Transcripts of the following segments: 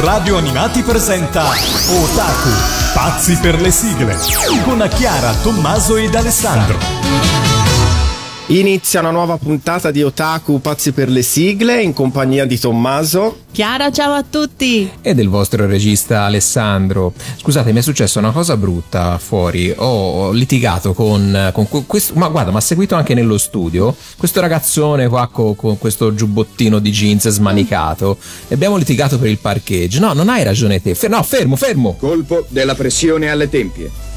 Radio Animati presenta Otaku, pazzi per le sigle, con Chiara, Tommaso ed Alessandro. Inizia una nuova puntata di Otaku Pazzi per le sigle in compagnia di Tommaso. Chiara, ciao a tutti! E del vostro regista Alessandro. Scusate, mi è successa una cosa brutta fuori. Ho litigato con, con questo. Ma guarda, mi ha seguito anche nello studio. Questo ragazzone qua con, con questo giubbottino di jeans smanicato. E abbiamo litigato per il parcheggio. No, non hai ragione te. Fer- no, fermo, fermo! Colpo della pressione alle tempie.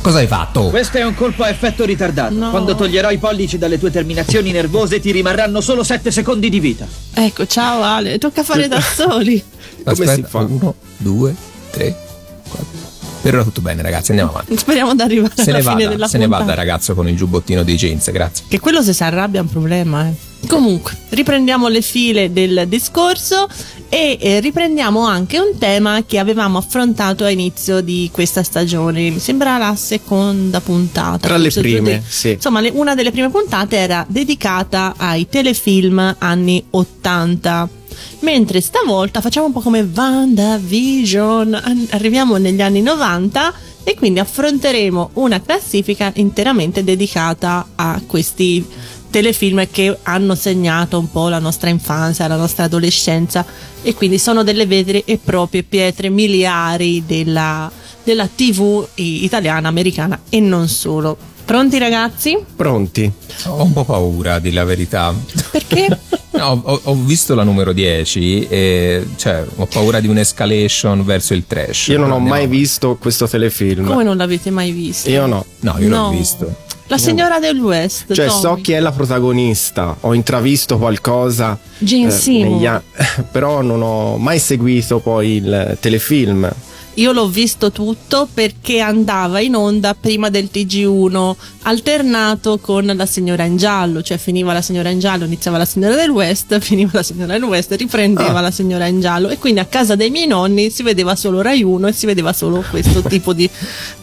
Cosa hai fatto? Questo è un colpo a effetto ritardato. No. Quando toglierò i pollici dalle tue terminazioni nervose ti rimarranno solo 7 secondi di vita. Ecco, ciao Ale, tocca fare da soli. Come si fa? Uno, due, tre, quattro. Per ora tutto bene, ragazzi, andiamo avanti. Speriamo di arrivare Se alla ne fine vada, della se ne puntata. vada, ragazzo, con il giubbottino di jeans, grazie. Che quello se si arrabbia è un problema, eh. Comunque, riprendiamo le file del discorso e eh, riprendiamo anche un tema che avevamo affrontato a inizio di questa stagione. Mi sembra la seconda puntata. Tra le prime, sì. Insomma, le- una delle prime puntate era dedicata ai telefilm anni 80. Mentre stavolta facciamo un po' come WandaVision, an- arriviamo negli anni 90 e quindi affronteremo una classifica interamente dedicata a questi telefilm che hanno segnato un po' la nostra infanzia, la nostra adolescenza e quindi sono delle vere e proprie pietre miliari della, della TV italiana, americana e non solo. Pronti ragazzi? Pronti? Ho un po' paura, di la verità. Perché? No, ho, ho visto la numero 10 e cioè, ho paura di un'escalation verso il trash. Io non ho mai visto questo telefilm. Come non l'avete mai visto? Io no. No, io No. l'ho visto. La signora del West. Cioè, Tommy. so chi è la protagonista, ho intravisto qualcosa. Gene an- però non ho mai seguito poi il telefilm. Io l'ho visto tutto perché andava in onda prima del TG1, alternato con la signora in giallo, cioè finiva la signora in giallo, iniziava la signora del West, finiva la signora del West, riprendeva Ah. la signora in giallo e quindi a casa dei miei nonni si vedeva solo Rai 1 e si vedeva solo questo tipo di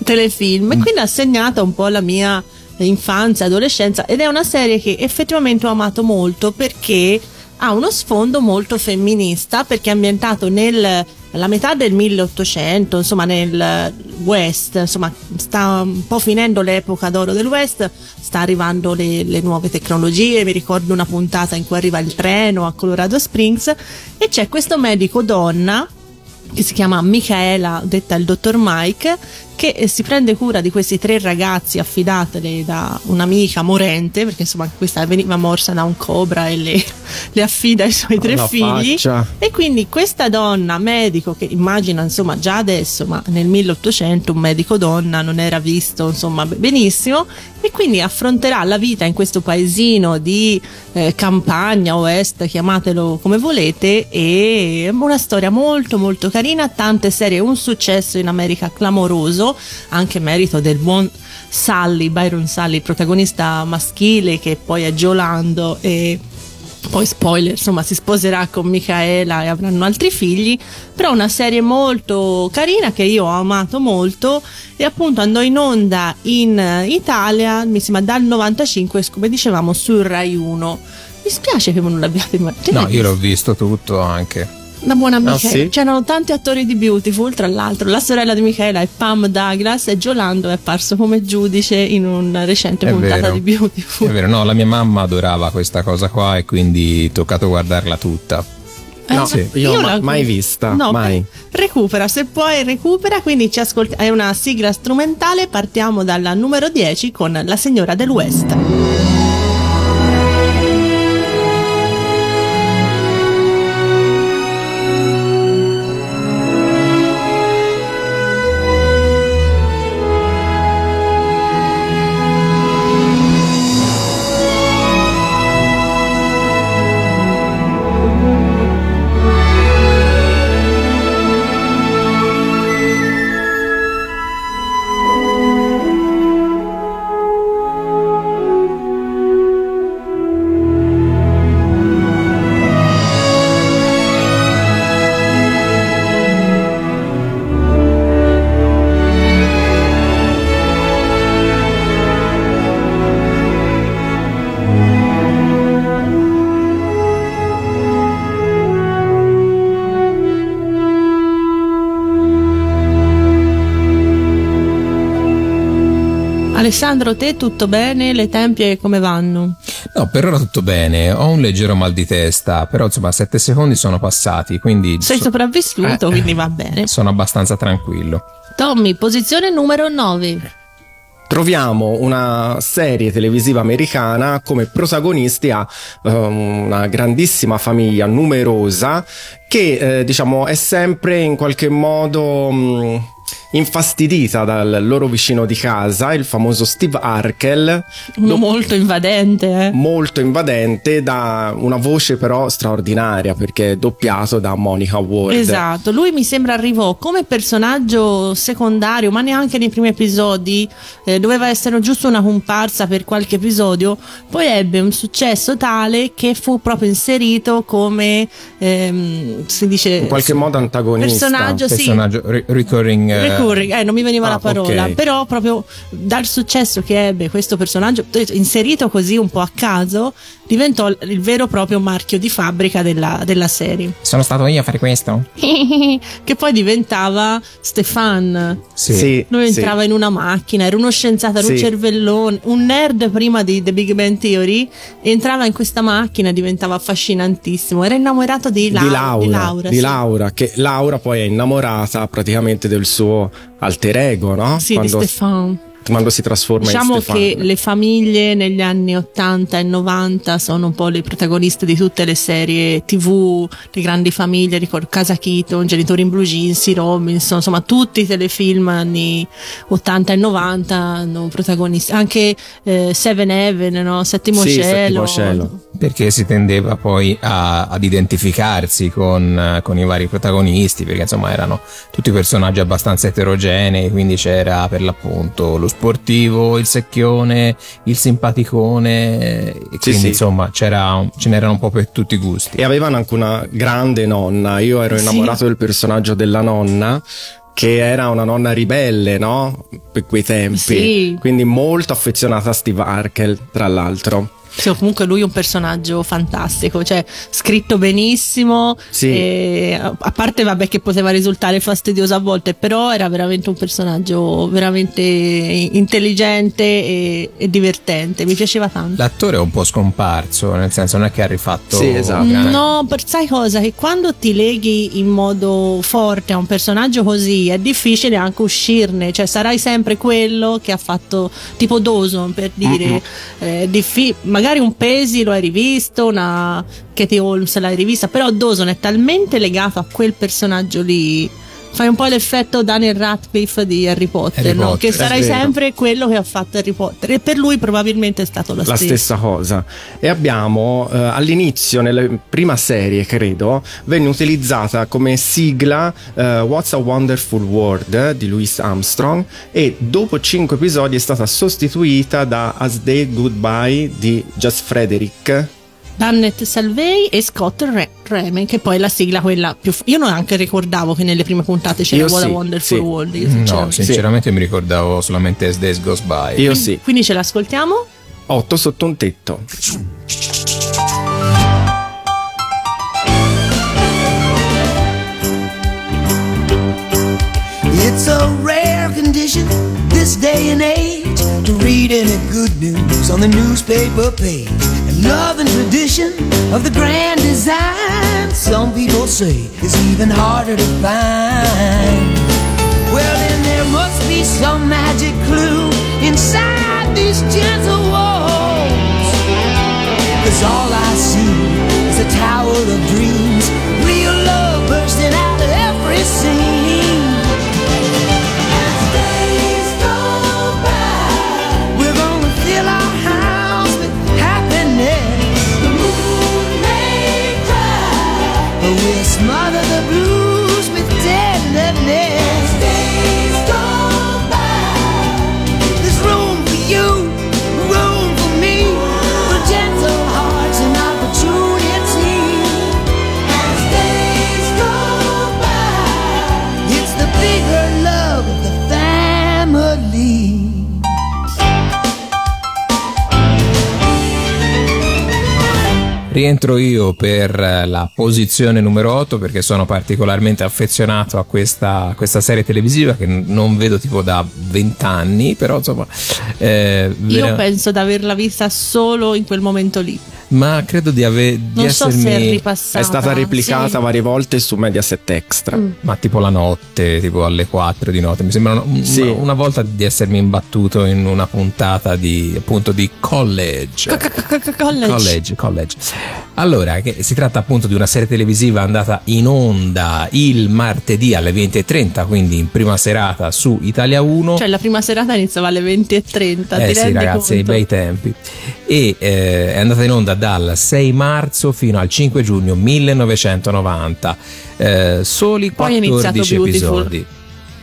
telefilm e quindi ha segnato un po' la mia infanzia, adolescenza ed è una serie che effettivamente ho amato molto perché ha uno sfondo molto femminista perché è ambientato nel la metà del 1800, insomma nel West, insomma sta un po' finendo l'epoca d'oro del West, sta arrivando le, le nuove tecnologie, mi ricordo una puntata in cui arriva il treno a Colorado Springs e c'è questo medico donna che si chiama Michaela, detta il dottor Mike, che eh, si prende cura di questi tre ragazzi affidatele da un'amica morente, perché insomma questa veniva morsa da un cobra e le, le affida ai suoi tre La figli. faccia. E quindi questa donna, medico, che immagina insomma già adesso, ma nel 1800 un medico donna non era visto insomma benissimo, e quindi affronterà la vita in questo paesino di eh, campagna o est, chiamatelo come volete, e è una storia molto molto carina, tante serie, un successo in America clamoroso, anche merito del buon Sully, Byron Sully, protagonista maschile che poi è Giolando e poi spoiler, insomma, si sposerà con Michaela e avranno altri figli, però una serie molto carina che io ho amato molto e appunto andò in onda in Italia, mi sembra dal 95, come dicevamo, su Rai 1. Mi spiace che non l'abbiate mai No, io l'ho visto tutto anche. Una buona amica. Ah, sì? C'erano tanti attori di Beautiful, tra l'altro. La sorella di Michaela è Pam Douglas e Giolando è apparso come giudice in una recente È puntata vero. di Beautiful. È vero, no, la mia mamma adorava questa cosa qua e quindi è toccato guardarla tutta. No, Eh, io ma- la- mai vista, No, mai. Recupera, se puoi recupera, quindi ci ascolti. È una sigla strumentale, partiamo dalla numero 10 con La signora del West. Alessandro, te tutto bene? Le tempie come vanno? No, per ora tutto bene. Ho un leggero mal di testa, però insomma, sette secondi sono passati, quindi. Sei so- sopravvissuto, Eh. quindi va bene. sono abbastanza tranquillo. Tommy, posizione numero 9. Troviamo una serie televisiva americana come protagonisti a eh, una grandissima famiglia numerosa che eh, diciamo è sempre in qualche modo mh, infastidita dal loro vicino di casa, il famoso Steve Arkel, Uno molto invadente, eh. molto invadente, da una voce però straordinaria perché è doppiato da Monica Ward. Esatto, lui mi sembra arrivò come personaggio secondario, ma neanche nei primi episodi, eh, doveva essere giusto una comparsa per qualche episodio, poi ebbe un successo tale che fu proprio inserito come, ehm, si dice, In qualche modo antagonista. personaggio, sì, Personaggio ri- recurring. Eh, recurring, eh, non mi veniva Ah, la parola, ok. però proprio dal successo che ebbe questo personaggio, inserito così un po' a caso, diventò il vero e proprio marchio di fabbrica della, della serie. Sono stato io a fare questo? che poi diventava Stefan. Sì. Sì, Lui sì. entrava in una macchina, era uno scienziato, era un Sì. cervellone, un nerd prima di The Big Bang Theory. Entrava in questa macchina e diventava affascinantissimo. Era innamorato di, di Laura, di Laura, di sì. Laura, che Laura poi è innamorata praticamente del suo alter ego, no? Sì, quando, di Stefan. Quando si trasforma Diciamo in Stefano. che le famiglie negli anni 80 e 90 sono un po' le protagoniste di tutte le serie TV, le grandi famiglie, ricordo Casa Keaton, Genitori in Blue Jeans, Robinson, insomma tutti i telefilm anni 80 e 90 hanno protagonisti, anche eh, Seven Heaven, no? Settimo Sì, Cielo. Settimo Cielo. Perché si tendeva poi a- ad identificarsi con, con i vari protagonisti, perché insomma erano tutti personaggi abbastanza eterogenei, quindi c'era per l'appunto lo sportivo, il secchione, il simpaticone, e Sì, quindi sì. insomma ce n'erano un po' per tutti i gusti. E avevano anche una grande nonna. Io ero Sì. innamorato del personaggio della nonna. Che era una nonna ribelle, no? Per quei tempi. Sì. Quindi molto affezionata a Steve Arkel, tra l'altro. Sì, comunque lui è un personaggio fantastico, cioè scritto benissimo, Sì. e, a parte vabbè che poteva risultare fastidioso a volte, però era veramente un personaggio veramente intelligente e, e divertente, mi piaceva tanto. L'attore è un po' scomparso, nel senso non è che ha rifatto... Sì, esatto. No, per sai cosa? Che quando ti leghi in modo forte a un personaggio così è difficile anche uscirne, cioè sarai sempre quello che ha fatto tipo Dawson per dire, eh, diffi- magari un Pesi lo hai rivisto, una Katie Holmes l'hai rivista, però Dawson è talmente legato a quel personaggio lì. Fai un po' l'effetto Daniel Radcliffe di Harry Potter, Harry no? Potter, che è sarai vero. sempre quello che ha fatto Harry Potter e per lui probabilmente è stato lo la stesso. stessa cosa. E abbiamo eh, all'inizio, nella prima serie, credo, venne utilizzata come sigla eh, What's a Wonderful World eh, di Louis Armstrong e dopo cinque episodi è stata sostituita da As Day Goodbye di Just Frederick. Burnett Salvey e Scott Re- Remen, che poi è la sigla quella più. f- Io non anche ricordavo che nelle prime puntate c'era What a sì, Wonderful sì. World. io No, sinceramente. sinceramente mi ricordavo solamente As Days Goes By. Io sì, Quindi ce l'ascoltiamo? 8 sotto un tetto. It's a rare condition this day and age to read any good news on the newspaper page. Love and tradition of the grand design, some people say, is even harder to find. Well, then there must be some magic clue inside these gentle walls. Cause all I see is a tower of dreams, real love bursting out of every scene. Rientro io per eh, la posizione numero 8 perché sono particolarmente affezionato a questa, a questa serie televisiva che non vedo tipo da 20 anni, però insomma... eh, Io vera- penso di averla vista solo in quel momento lì. Ma credo di, ave- di Non so essermi... se è ripassata. È stata replicata Sì. varie volte su Mediaset Extra. Mm. ma tipo la notte, tipo alle 4 di notte. Mi sembra una, Sì. una- una volta di essermi imbattuto in una puntata di appunto di college. College. College, college. Allora, che si tratta appunto di una serie televisiva andata in onda il martedì alle 20.30, quindi in prima serata su Italia 1. Cioè la prima serata iniziava alle 20.30. eh ti sì, rendi ragazzi, conto? bei tempi. E eh, è andata in onda dal 6 marzo fino al 5 giugno 1990. Eh, soli Poi è iniziato 14 Beautiful. episodi.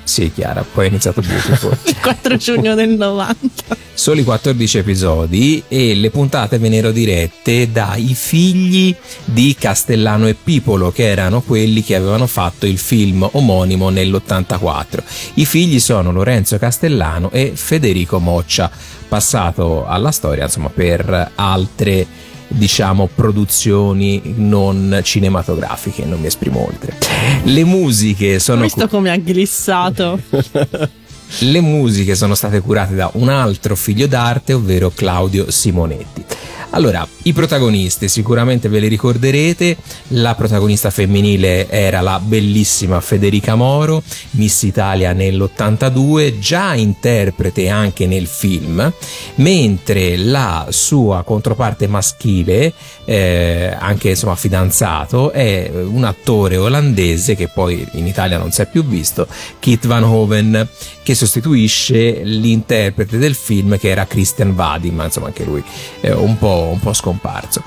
Sì, Chiara, poi è iniziato Beautiful. Il 4 giugno del 90. Soli 14 episodi e le puntate vennero dirette dai figli di Castellano e Pipolo, che erano quelli che avevano fatto il film omonimo nell'84. I figli sono Lorenzo Castellano e Federico Moccia, passato alla storia insomma per altre diciamo produzioni non cinematografiche, non mi esprimo oltre. Le musiche sono visto come ha glissato. le musiche sono state curate da un altro figlio d'arte, ovvero Claudio Simonetti. Allora, i protagonisti sicuramente ve li ricorderete, la protagonista femminile era la bellissima Federica Moro, Miss Italia nell'82, già interprete anche nel film, mentre la sua controparte maschile, eh, anche insomma fidanzato, è un attore olandese che poi in Italia non si è più visto, Kit Van Hoven, che sostituisce l'interprete del film che era Christian Vadim, ma insomma anche lui è un po', un po' scomparso.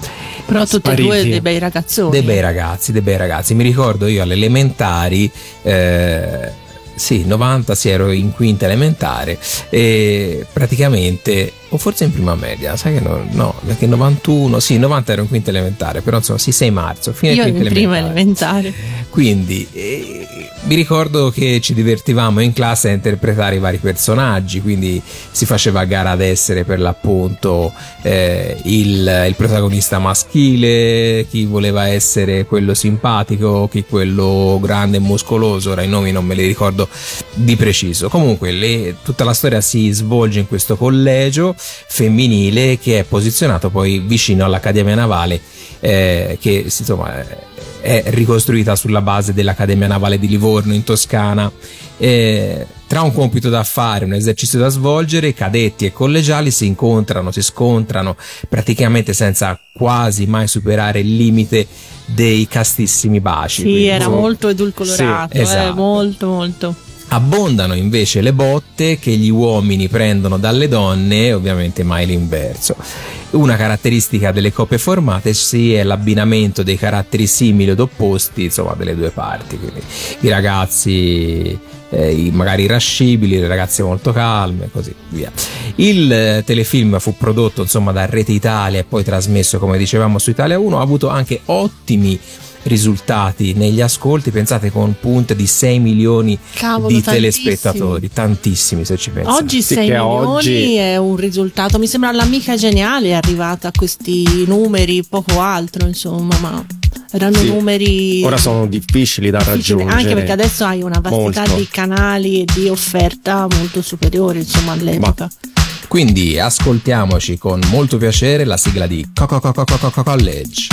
Però tutti e due dei bei ragazzoni. Dei bei ragazzi, dei bei ragazzi. Mi ricordo io alle elementari, eh, sì, 90, sì, ero in quinta elementare e praticamente, o forse in prima media, sai che no, no, perché 91, sì, 90 ero in quinta elementare, però insomma, sì, 6 marzo, fine Io quinta in prima elementare. elementare. Quindi eh, mi ricordo che ci divertivamo in classe a interpretare i vari personaggi, quindi si faceva gara ad essere per l'appunto eh, il, il protagonista maschile, chi voleva essere quello simpatico, chi quello grande e muscoloso, ora i nomi non me li ricordo di preciso. Comunque le- tutta la storia si svolge in questo collegio femminile che è posizionato poi vicino all'Accademia Navale eh, che insomma è ricostruita sulla base dell'Accademia Navale di Livorno in Toscana. Eh, tra un compito da fare e un esercizio da svolgere, cadetti e collegiali si incontrano, si scontrano praticamente senza quasi mai superare il limite dei castissimi baci. Sì, Quindi, era molto edulcorato. Sì, esatto. eh, molto, molto. Abbondano invece le botte che gli uomini prendono dalle donne, ovviamente mai l'inverso. Una caratteristica delle coppie formate sì è l'abbinamento dei caratteri simili ed opposti, insomma, delle due parti. Quindi i ragazzi eh, magari irascibili, le ragazze molto calme così via. Il eh, telefilm fu prodotto insomma da Rete Italia e poi trasmesso come dicevamo su Italia 1, ha avuto anche ottimi risultati negli ascolti, pensate con punte di 6 milioni Cavolo, di tantissimi. tantissimi. tantissimi se ci pensate. Oggi Sì, 6 che milioni oggi- è un risultato. Mi sembra l'amica geniale è arrivata a questi numeri, poco altro, insomma, ma erano Sì. numeri Ora sono difficili da difficili, raggiungere. anche perché adesso hai una vastità Molto. di canali e di offerta molto superiore, insomma, all'epoca. Quindi ascoltiamoci con molto piacere la sigla di Coco Coco Coco. College,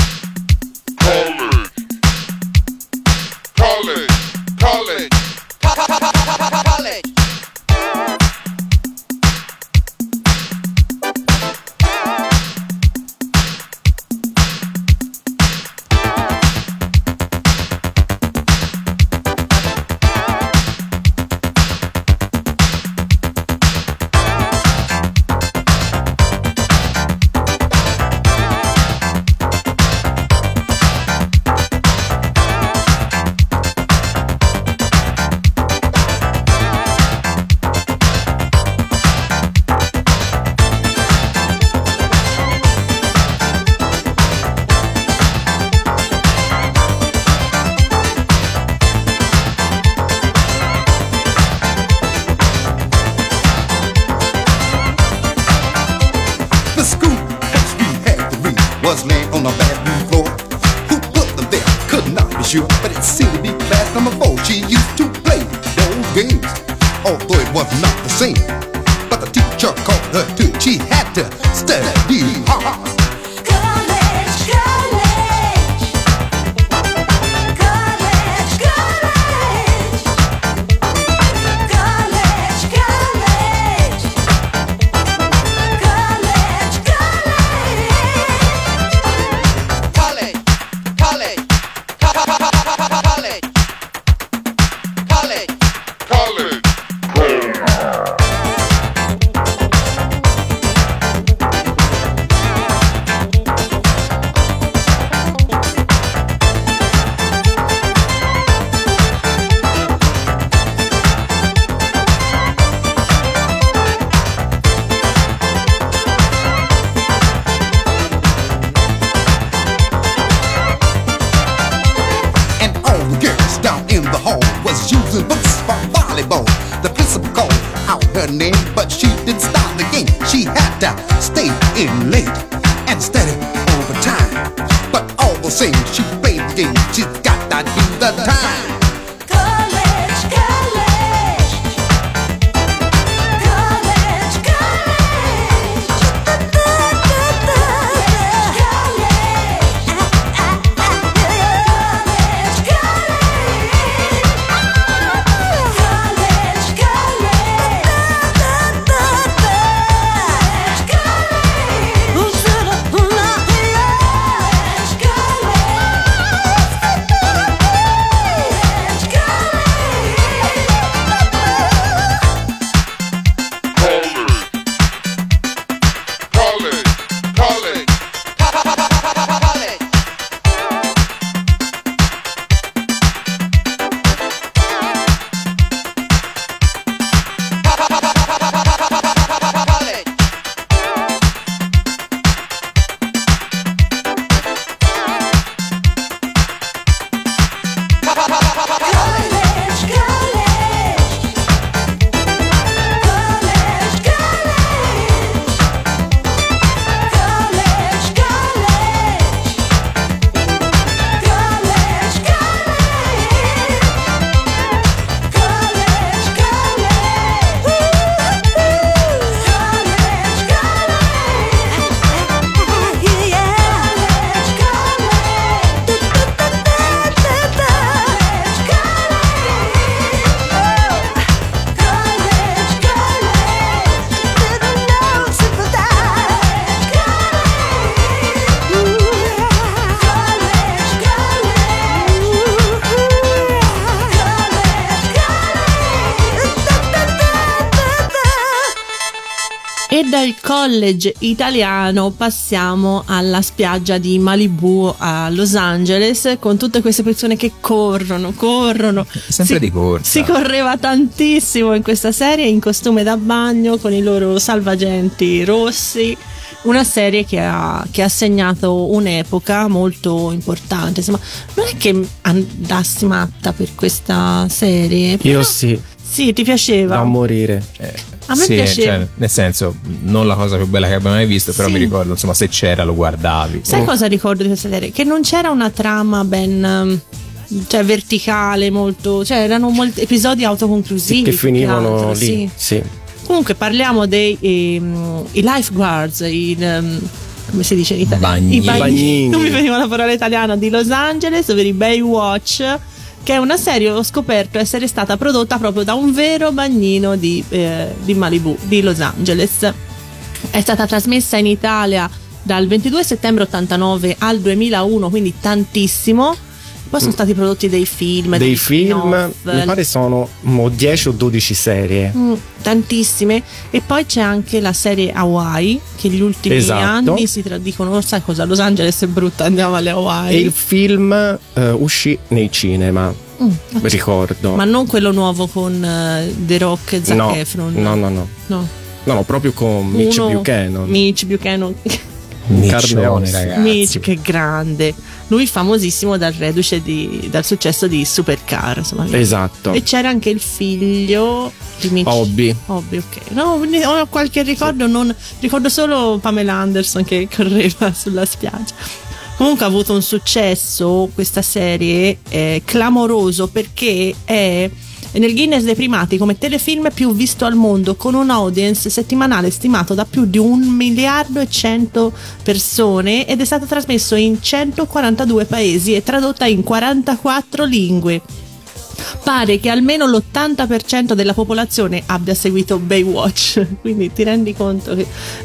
college italiano passiamo alla spiaggia di Malibu a Los Angeles con tutte queste persone che corrono, corrono. Sempre Si- di corsa. Si correva tantissimo in questa serie in costume da bagno con i loro salvagenti rossi. Una serie che ha, che ha segnato un'epoca molto importante. Insomma, non è che andassi matta per questa serie. Io sì, Sì, ti piaceva. da morire. A me sì, piaceva. cioè, nel senso, non la cosa più bella che abbia mai visto, però Sì. mi ricordo, insomma, se c'era lo guardavi. Sai cosa ricordo di questa serie? Che non c'era una trama ben um, cioè verticale, molto. cioè erano molti episodi autoconclusivi. che finivano altro, lì. sì. Sì. Comunque parliamo dei ehm, i lifeguards, i. ehm, come si dice in italiano? Bagnini. I bagni- Bagnini. Non mi veniva la parola italiana di Los Angeles, ovvero i Baywatch. Che è una serie, ho scoperto essere stata prodotta proprio da un vero bagnino di, eh, di Malibu, di Los Angeles. È stata trasmessa in Italia dal 22 settembre 89 al 2001, quindi tantissimo. Poi sono stati prodotti dei film, Mm. Dei film, spin-off, mi pare sono mo 10 o 12 serie. Mm, tantissime e poi c'è anche la serie Hawaii che gli ultimi Esatto. anni si tra- dicono sai cosa Los Angeles è brutta andiamo alle Hawaii E il film eh, uscì nei cinema, Mm, ricordo. ma non quello nuovo con eh, The Rock e Zac no, Efron no, no, no. No. No, no, proprio con Mitch Uno- Buchanan. Mitch Buchanan Miccione, ragazzi. Mitch che grande lui famosissimo dal reduce di- dal successo di Supercar insomma. Esatto. e c'era anche il figlio Hobby. Hobby, ok. No, ho qualche ricordo, non, ricordo solo Pamela Anderson che correva sulla spiaggia. Comunque ha avuto un successo questa serie eh, clamoroso perché è nel Guinness dei primati come telefilm più visto al mondo con un audience settimanale stimato da più di un miliardo e cento persone ed è stato trasmesso in 142 paesi e tradotta in 44 lingue. Pare che almeno l'80% della popolazione abbia seguito Baywatch, quindi ti rendi conto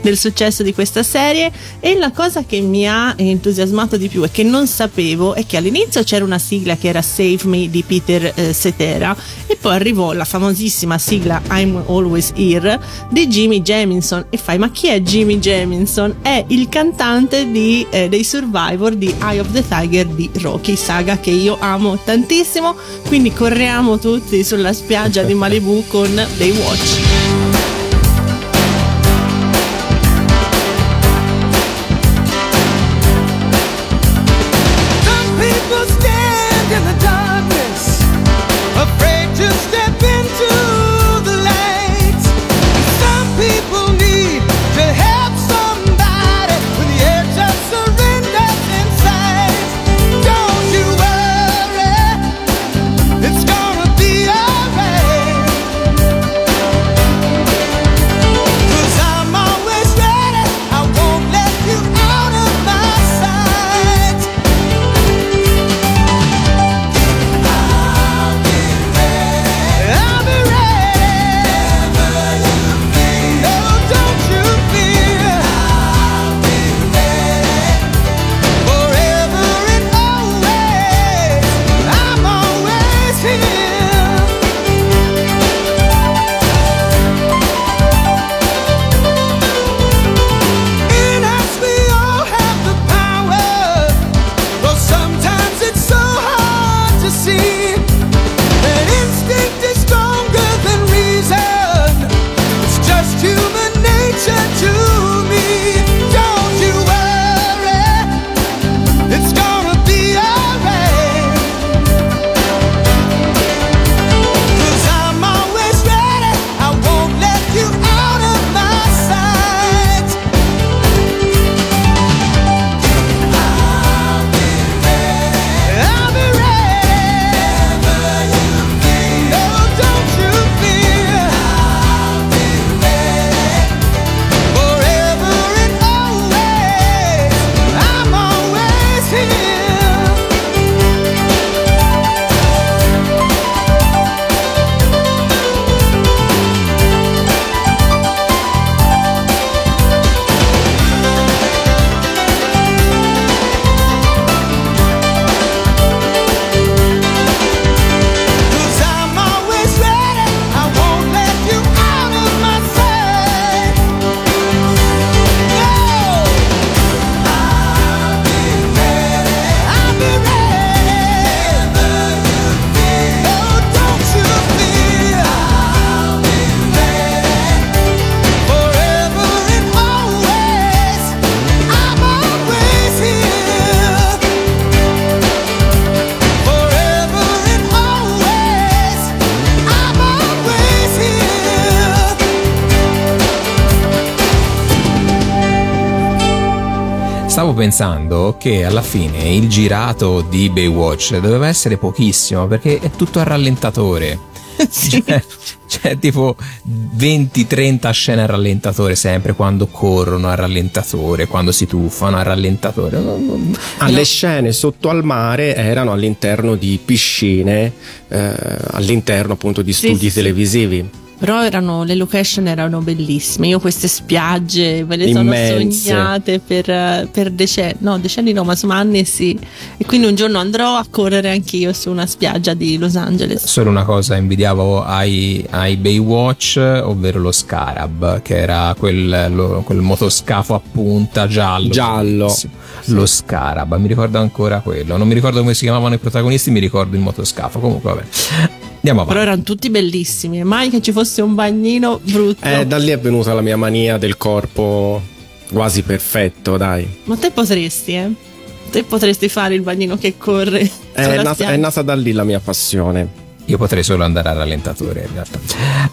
del successo di questa serie? E la cosa che mi ha entusiasmato di più e che non sapevo è che all'inizio c'era una sigla che era Save Me di Peter eh, Cetera e poi arrivò la famosissima sigla I'm Always Here di Jimmy Jamison. E fai ma chi è Jimmy Jamison? È il cantante di, eh, dei Survivor di Eye of the Tiger di Rocky Saga che io amo tantissimo. Quindi corriamo tutti sulla spiaggia di Malibu con Baywatch. Some Stavo pensando che alla fine il girato di Baywatch doveva essere pochissimo perché è tutto a rallentatore. Cioè, c'è tipo 20-30 scene a rallentatore sempre quando corrono a rallentatore, quando si tuffano a rallentatore. Ah, le scene sotto al mare erano all'interno di piscine, eh, all'interno appunto di Sì, studi sì, sì. Però erano, le location erano bellissime. Io queste spiagge ve le Immense. sono sognate per, per decenni. No, decenni no, ma insomma anni sì. E quindi un giorno andrò a correre anch'io su una spiaggia di Los Angeles. Solo una cosa invidiavo ai, ai Baywatch, ovvero lo Scarab, che era quel, lo- quel motoscafo a punta giallo. Giallo. bellissimo. Lo Scarab, mi ricordo ancora quello. Non mi ricordo come si chiamavano i protagonisti, mi ricordo il motoscafo. Comunque, vabbè. Andiamo Però avanti. erano tutti bellissimi. e Mai che ci fosse un bagnino brutto. Eh, da lì è venuta la mia mania del corpo quasi perfetto, dai. Ma te potresti, eh? Te potresti fare il bagnino che corre. È sulla nata, è nata da lì la mia passione. Io potrei solo andare a rallentatore in realtà.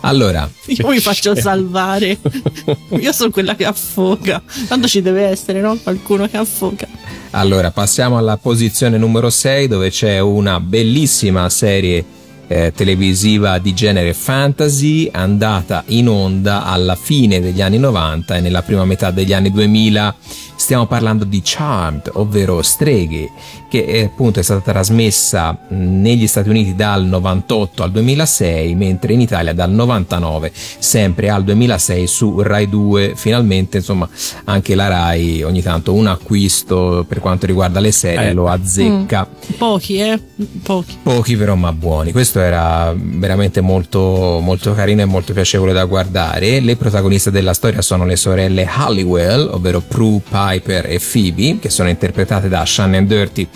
Allora, Io mi faccio salvare. Io sono quella che affoga. Tanto ci deve essere, no? Qualcuno che affoga. Allora, passiamo alla posizione numero 6 dove c'è una bellissima serie eh, televisiva di genere fantasy andata in onda alla fine degli anni 90 e nella prima metà degli anni 2000. Stiamo parlando di Charmed, ovvero Streghe, che è, appunto è stata trasmessa negli Stati Uniti dal 98 al 2006, mentre in Italia dal 99 sempre al 2006 su Rai 2. Finalmente, insomma, anche la Rai ogni tanto un acquisto per quanto riguarda le serie Eh. lo azzecca. Pochi, eh? Pochi. Pochi però ma buoni, questo era veramente molto, molto carino e molto piacevole da guardare. Le protagoniste della storia sono le sorelle Halliwell, ovvero Prue, Piper e Phoebe, che sono interpretate da Shannon Dirty,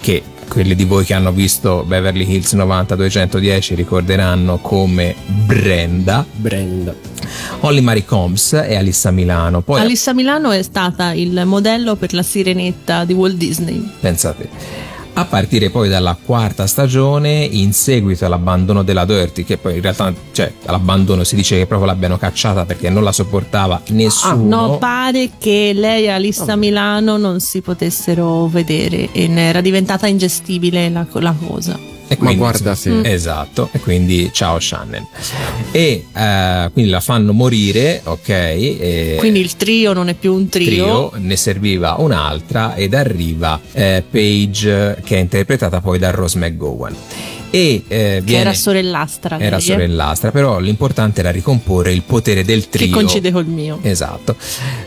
che quelli di voi che hanno visto Beverly Hills 90-210 ricorderanno come Brenda. Brenda. Holly Marie Combs e Alissa Milano. Poi Alissa Milano è stata il modello per la sirenetta di Walt Disney. Pensate. A partire poi dalla quarta stagione, in seguito all'abbandono della Dirty, che poi in realtà, cioè, all'abbandono si dice che proprio l'abbiano cacciata perché non la sopportava nessuno. Ah, No, pare che lei e Alissa Milano non si potessero vedere e ne era diventata ingestibile la, la cosa. E Ma guarda, sì. Esatto, e quindi ciao Shannon. E eh, quindi la fanno morire, ok? Quindi il trio non è più un trio. trio, ne serviva un'altra ed arriva eh, Paige che è interpretata poi da Rose McGowan. E eh, che viene, era sorellastra. era lei, sorellastra, però l'importante era ricomporre il potere del Che trio. coincide col mio. Esatto.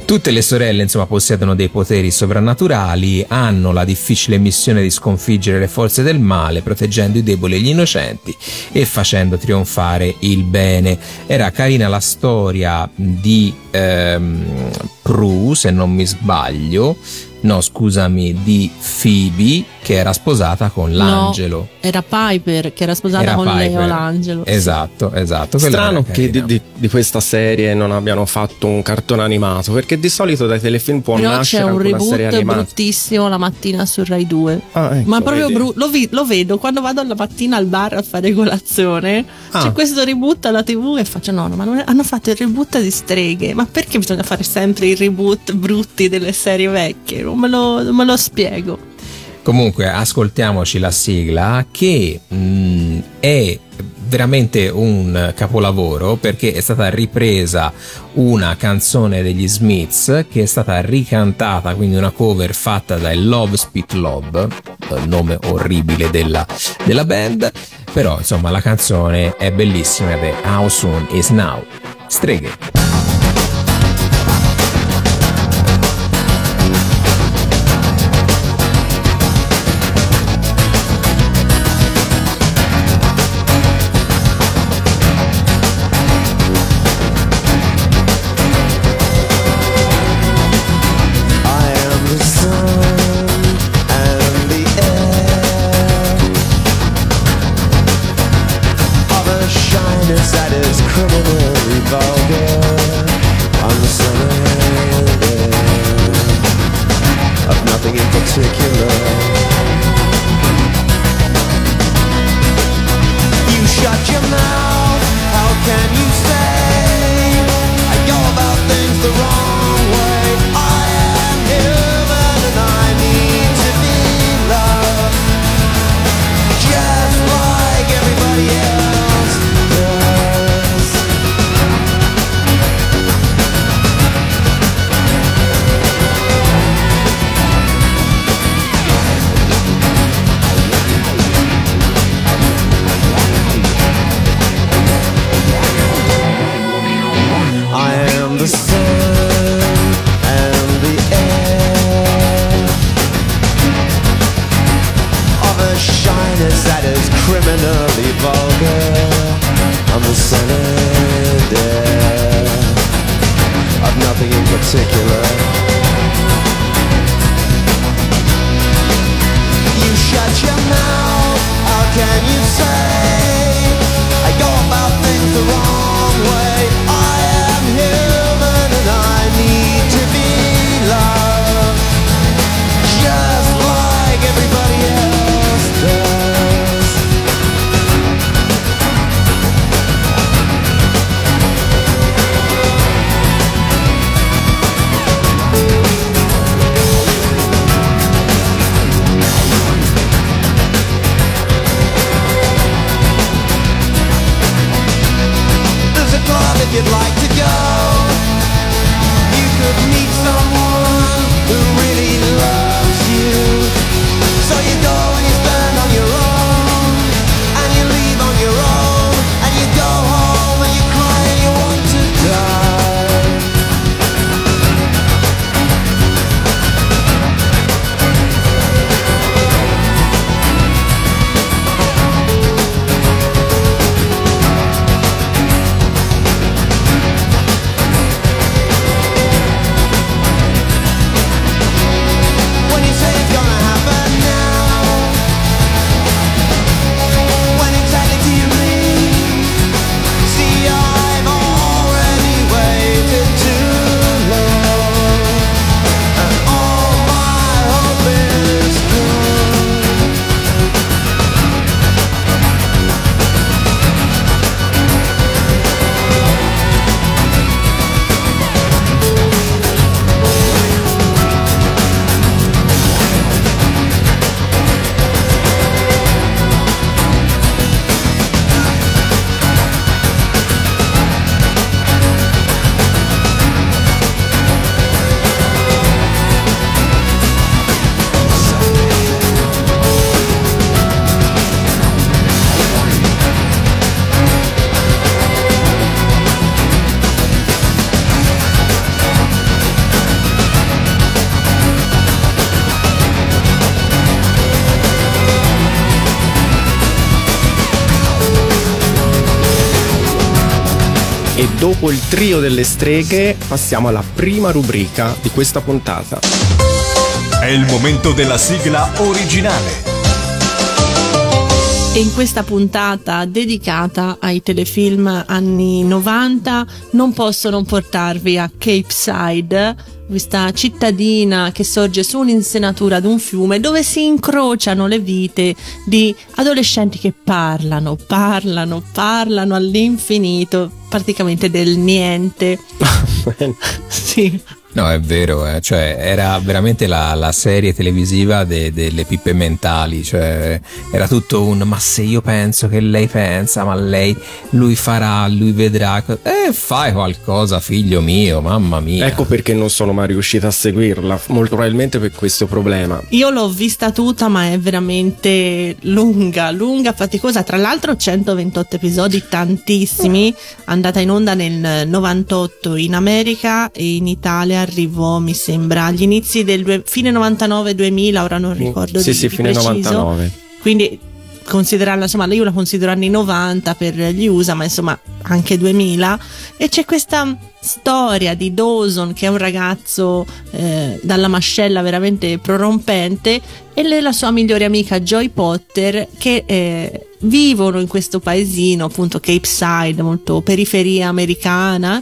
Tutte le sorelle, insomma, possiedono dei poteri sovrannaturali, hanno la difficile missione di sconfiggere le forze del male, proteggendo i deboli e gli innocenti e facendo trionfare il bene. Era carina la storia di ehm, Prue, se non mi sbaglio. No, scusami, di Phoebe che era sposata con l'angelo. No, era Piper che era sposata Era con Piper. Leo l'angelo. Esatto, esatto. Strano che di, di- di questa serie non abbiano fatto un cartone animato, perché di solito dai telefilm può Però c'è nascere un una serie reboot bruttissimo la mattina su Rai 2. Ah, ecco, Ma proprio bru- lo, vi- lo vedo quando vado la mattina al bar a fare colazione. Ah. C'è questo reboot alla TV e faccio: no, no, ma non è- hanno fatto il reboot di streghe. Ma perché bisogna fare sempre i reboot brutti delle serie vecchie? Non me lo, non me lo spiego. Comunque, ascoltiamoci la sigla che mh, è veramente un capolavoro perché è stata ripresa una canzone degli Smiths che è stata ricantata, quindi una cover fatta dai Love Speak Love, nome orribile della, della band, però insomma la canzone è bellissima ed è How Soon Is Now. Streghe. Dopo il trio delle streghe passiamo alla prima rubrica di questa puntata. È il momento della sigla originale. E in questa puntata dedicata ai telefilm anni 90 non posso non portarvi a Cape Side, questa cittadina che sorge su un'insenatura ad un fiume dove si incrociano le vite di adolescenti che parlano, parlano, parlano all'infinito, praticamente del niente. sì. No, è vero, eh, cioè era veramente la, la serie televisiva de- delle pippe mentali, cioè era tutto un ma se io penso che lei pensa, ma lei, lui farà, lui vedrà, eh fai qualcosa figlio mio, mamma mia. Ecco perché non sono mai riuscita a seguirla, molto probabilmente per questo problema. Io l'ho vista tutta, ma è veramente lunga, lunga, faticosa. Tra l'altro, 128 episodi, tantissimi. Andata in onda nel 98 in America e in Italia arrivò, mi sembra, agli inizi del due- fine 99-2000. Ora non ricordo Sì, di, sì, di fine preciso. 99. Quindi considerarla, insomma, io la considero anni 90 per gli USA, ma insomma anche 2000. E c'è questa storia di Dawson, che è un ragazzo eh, dalla mascella veramente prorompente, e la sua migliore amica Joy Potter, che eh, vivono in questo paesino, appunto Cape Side, molto periferia americana.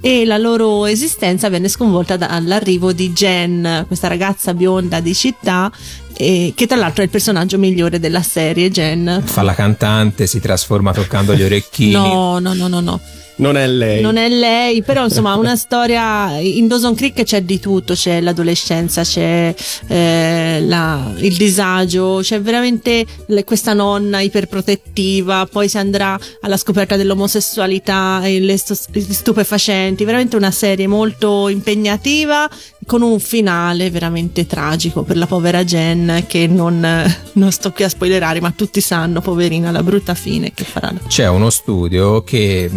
E la loro esistenza venne sconvolta dall'arrivo di Jen, questa ragazza bionda di città, eh, che tra l'altro è il personaggio migliore della serie, Jen. Fa la cantante, si trasforma toccando gli orecchini. No, no, no, no, no. Non è lei. Non è lei, però insomma una storia in Dawson Creek c'è di tutto, c'è l'adolescenza, c'è eh, la- il disagio, c'è veramente le- questa nonna iperprotettiva, poi si andrà alla scoperta dell'omosessualità e le stu- gli stupefacenti, veramente una serie molto impegnativa con un finale veramente tragico per la povera Jen che non, non sto qui a spoilerare, ma tutti sanno, poverina, la brutta fine che farà. C'è uno studio che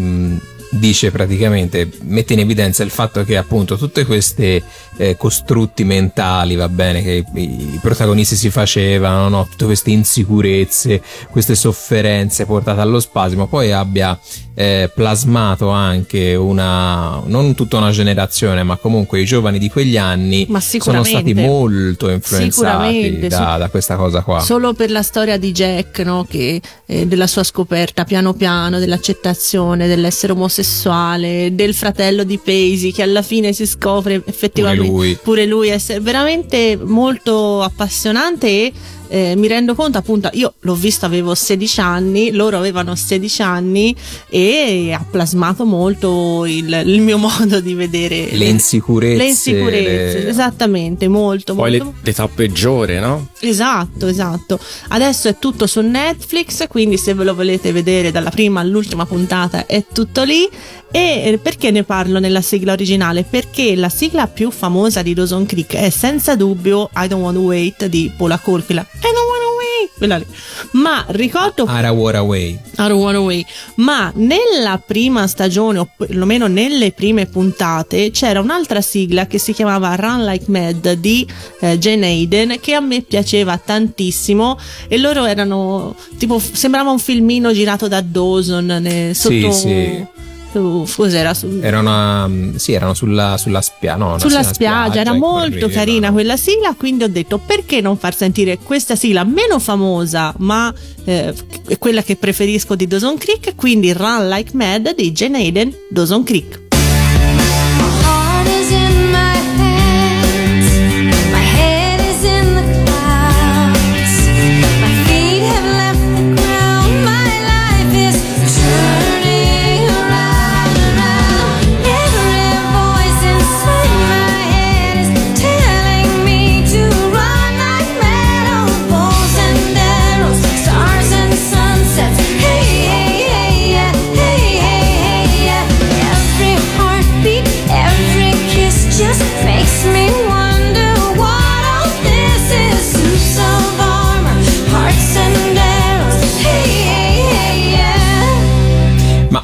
dice praticamente, mette in evidenza il fatto che appunto tutte queste eh, costrutti mentali, va bene, che i, i protagonisti si facevano, no? tutte queste insicurezze, queste sofferenze portate allo spasimo, poi abbia eh, plasmato anche una, non tutta una generazione, ma comunque i giovani di quegli anni sono stati molto influenzati da, da questa cosa qua. Solo per la storia di Jack, no? che, eh, della sua scoperta piano piano, dell'accettazione dell'essere omosessuale, del fratello di Paisy che alla fine si scopre effettivamente Pure lui. pure lui essere veramente molto appassionante e eh, mi rendo conto appunto, io l'ho visto avevo 16 anni, loro avevano 16 anni e ha plasmato molto il, il mio modo di vedere Le insicurezze. Le insicurezze, le- esattamente, molto, Poi molto. le- l'età peggiore, no? Esatto, esatto. Adesso è tutto su Netflix, quindi se ve lo volete vedere dalla prima all'ultima puntata è tutto lì. E eh, perché ne parlo nella sigla originale? Perché la sigla più famosa di Dawson Creek è senza dubbio I Don't Want to Wait di Paula Cole, quella I Don't Want to Wait. Ma ricordo Ara War Away. I don't wanna wait. Ma nella prima stagione, o perlomeno nelle prime puntate, c'era un'altra sigla che si chiamava Run Like Mad di eh, Jane Hayden, che a me piaceva tantissimo. E loro erano tipo, sembrava un filmino girato da Dawson ne- Sì, sotto. sì. Su- cos'era? Su- Erano, mm, sì, erano sulla, sulla spiaggia. No, sulla una spiaggia, era molto carina quella sigla, quindi ho detto perché non far sentire questa sigla meno famosa, ma eh, quella che preferisco di Dawson Creek, quindi Run Like Mad di Jane Hayden, Dawson Creek.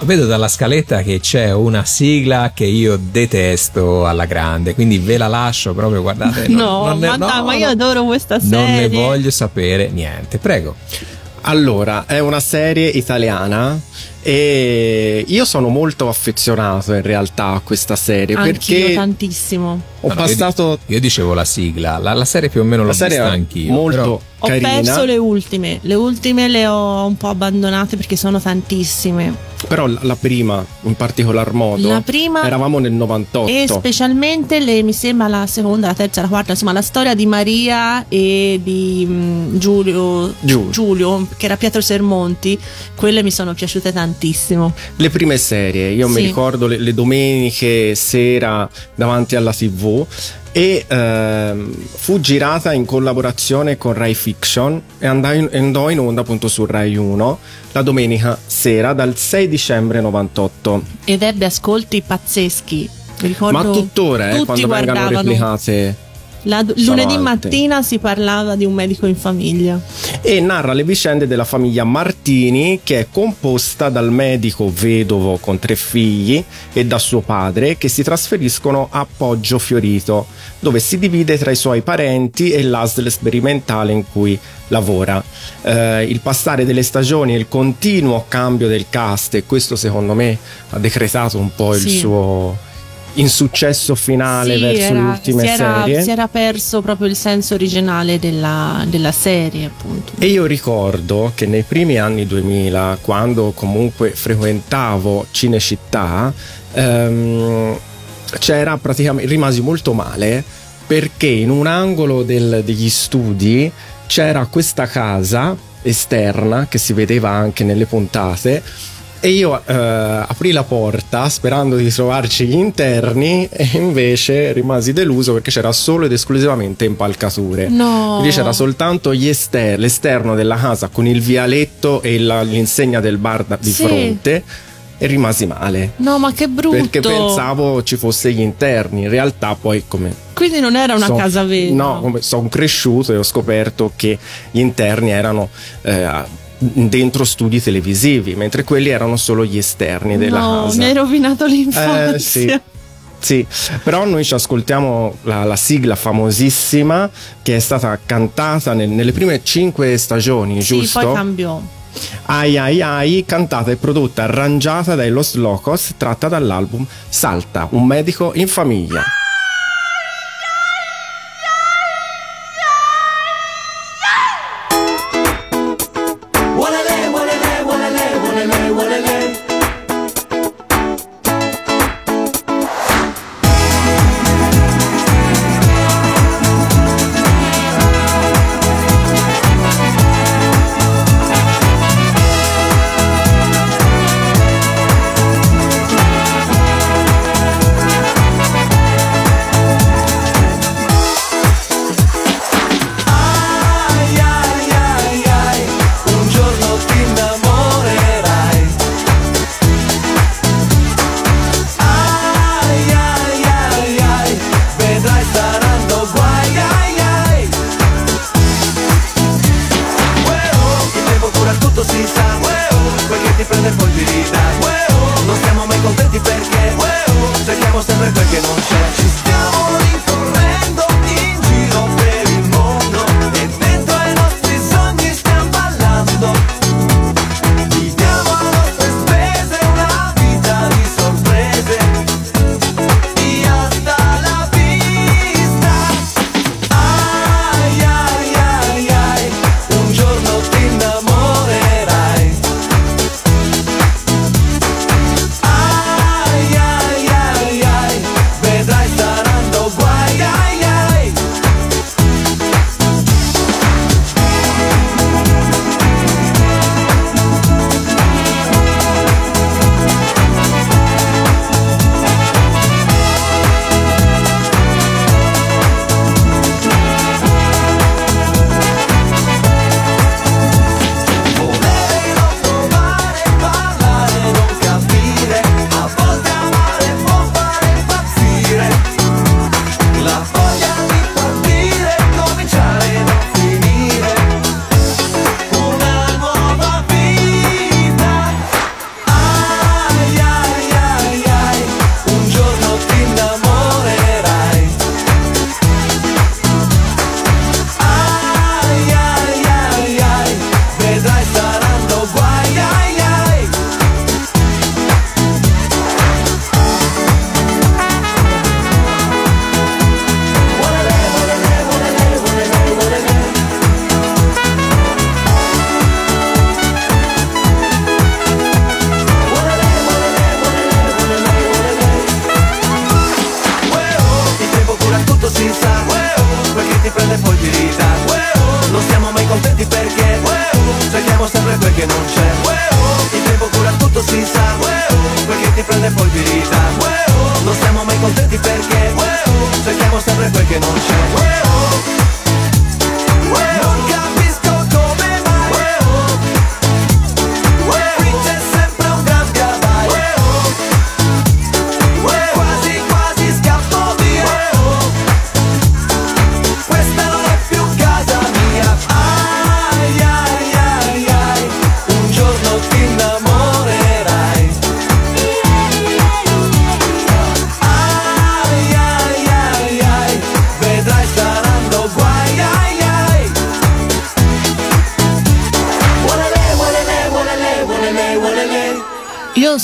Vedo dalla scaletta che c'è una sigla che io detesto alla grande, quindi ve la lascio proprio, guardate. non- no, non ne- ma, no, ma io adoro questa serie. Non ne voglio sapere niente, prego. Allora, è una serie italiana e io sono molto affezionato in realtà a questa serie Anch'io perché tantissimo. ho No, passato Io, dicevo la sigla, la, la serie più o meno l'ho la serie vista anch'io. molto però- Ho carina, perso le ultime, le ultime le ho un po' abbandonate perché sono tantissime. però la, prima in particolar modo La prima- eravamo nel 98. E specialmente le, mi sembra la seconda, la terza, la quarta, insomma la storia di Maria e di mm, Giulio, Giulio. Giulio, che era Pietro Sermonti, quelle mi sono piaciute tantissimo. Le prime serie, io mi Sì. ricordo le, le domeniche sera davanti alla TV e ehm, fu girata in collaborazione con Rai Fiction e andò in, andò in onda appunto su Rai 1 la domenica sera dal 6 dicembre 98. Ed ebbe ascolti pazzeschi. Ricordo Ma tuttora, eh, quando guardavano. replicate. La- lunedì alte. mattina si parlava di un medico in famiglia. e narra le vicende della famiglia Martini che è composta dal medico vedovo con tre figli e da suo padre che si trasferiscono a Poggio Fiorito dove si divide tra i suoi parenti e l'ASL sperimentale in cui lavora. Eh, il passare delle stagioni e il continuo cambio del cast e questo secondo me ha decretato un po' il Sì. suo insuccesso finale Sì, verso le ultime si era, serie. si era perso proprio il senso originale della, della serie, appunto. E io ricordo che nei primi anni 2000, quando comunque frequentavo Cinecittà, ehm, c'era praticamente rimasi molto male perché in un angolo del- degli studi c'era questa casa esterna che si vedeva anche nelle puntate e io eh, aprì la porta sperando di trovarci gli interni e invece rimasi deluso perché c'era solo ed esclusivamente impalcature. No. Quindi c'era soltanto gli ester- l'esterno della casa con il vialetto e la- l'insegna del bar da- di Sì. fronte e rimasi male. No, ma che brutto. Perché pensavo ci fosse gli interni, in realtà poi come Quindi non era una so- casa vera. No, come sono cresciuto e ho scoperto che gli interni erano eh, dentro studi televisivi, mentre quelli erano solo gli esterni della no, casa. mi hai rovinato l'infanzia. Eh, sì. Sì, però noi ci ascoltiamo la, la sigla famosissima che è stata cantata nel- nelle prime cinque stagioni, Sì, giusto? poi cambiò. Ai ai ai, cantata e prodotta, arrangiata dai Los Locos, tratta dall'album Salta, un medico in famiglia.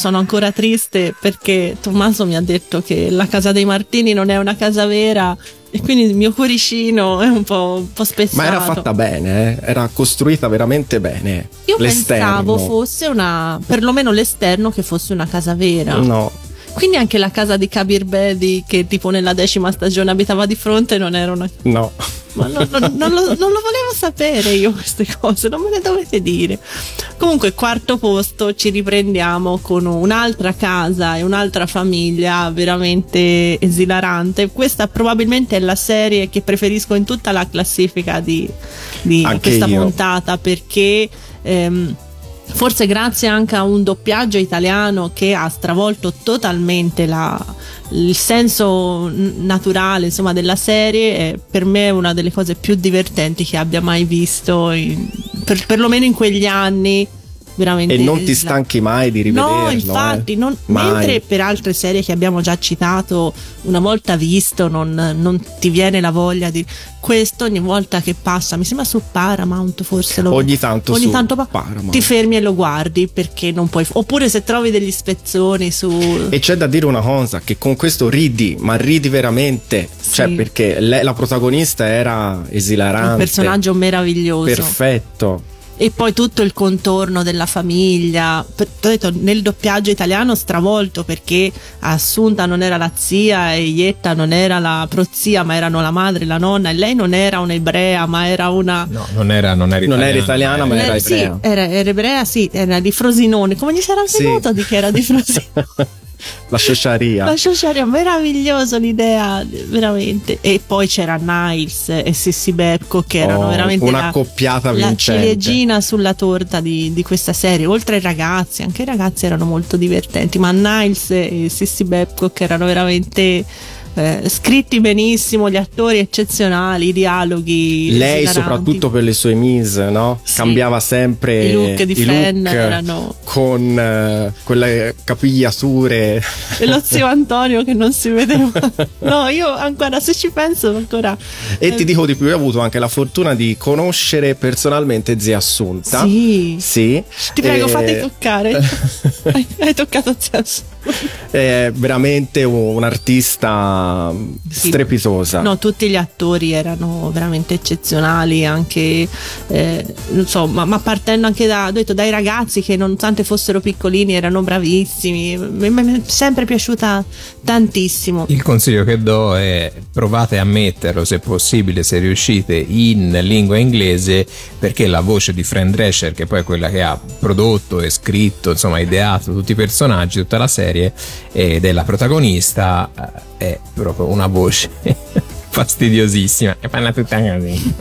Sono ancora triste perché Tommaso mi ha detto che la casa dei Martini non è una casa vera e quindi il mio cuoricino è un po', un po' spezzato. Ma era fatta bene, eh? era costruita veramente bene. Io L'esterno. pensavo fosse una, perlomeno l'esterno, che fosse una casa vera. No, Quindi anche la casa di Kabir Bedi, che tipo nella decima stagione abitava di fronte, non era una. no. Ma non, non- non lo, non lo volevo sapere io queste cose, non me le dovete dire. Comunque, quarto posto, ci riprendiamo con un'altra casa e un'altra famiglia veramente esilarante. Questa probabilmente è la serie che preferisco in tutta la classifica di, di questa io. puntata perché. ehm, Forse grazie anche a un doppiaggio italiano che ha stravolto totalmente la- il senso naturale insomma, della serie, è per me una delle cose più divertenti che abbia mai visto, in- per- perlomeno in quegli anni. Veramente E non ti stanchi mai di rivederlo. No, infatti, eh. non- mentre per altre serie che abbiamo già citato, una volta visto, non, non ti viene la voglia di. Questo ogni volta che passa, mi sembra su Paramount, forse lo Ogni tanto ogni tanto pa- ti fermi e lo guardi perché non puoi. Oppure se trovi degli spezzoni su. E c'è da dire una cosa, che con questo ridi, ma ridi veramente. Cioè, perché lei- la protagonista era esilarante. un personaggio meraviglioso. Perfetto. E poi tutto il contorno della famiglia. T'ho detto, nel doppiaggio italiano stravolto perché Assunta non era la zia e Ietta non era la prozia, ma erano la madre la nonna. E lei non era un'ebrea, ma era una. No, non era, non era Non italiana. era italiana, ma era sì, ebrea. era, era ebrea, sì, era di Frosinone. Come gli sarà Sì. venuto di che era di Frosinone? La sciosciaria. La sciosciaria, meraviglioso l'idea, veramente. E poi c'era Niles e Sissy Bepco che erano Oh, veramente una la, accoppiata la vincente. ciliegina sulla torta di, di questa serie. Oltre ai ragazzi, anche i ragazzi erano molto divertenti, ma Niles e Sissy Bepco che erano veramente eh, scritti benissimo, gli attori eccezionali, i dialoghi. Lei soprattutto per le sue mise, no? Sì. Cambiava sempre I look di Fran look erano- con eh, quelle capigliature. E lo zio Antonio che non si vedeva. No, io ancora se ci penso ancora. E ti dico di più, io ho avuto anche la fortuna di conoscere personalmente zia Assunta. Sì. Sì. Ti prego, Eh, fate toccare. hai, hai toccato zio È veramente un artista Sì. strepitosa. No, tutti gli attori erano veramente eccezionali, anche eh, non so, ma, ma partendo anche da, detto, dai ragazzi che nonostante fossero piccolini erano bravissimi. Mi mi- mi è sempre piaciuta tantissimo. Il consiglio che do è provate a metterlo se possibile, se riuscite, in lingua inglese perché la voce di Fran Drescher, che poi è quella che ha prodotto e scritto, insomma, ideato tutti i personaggi, tutta la serie ed è la protagonista, eh, è proprio una voce fastidiosissima e parla tutta così.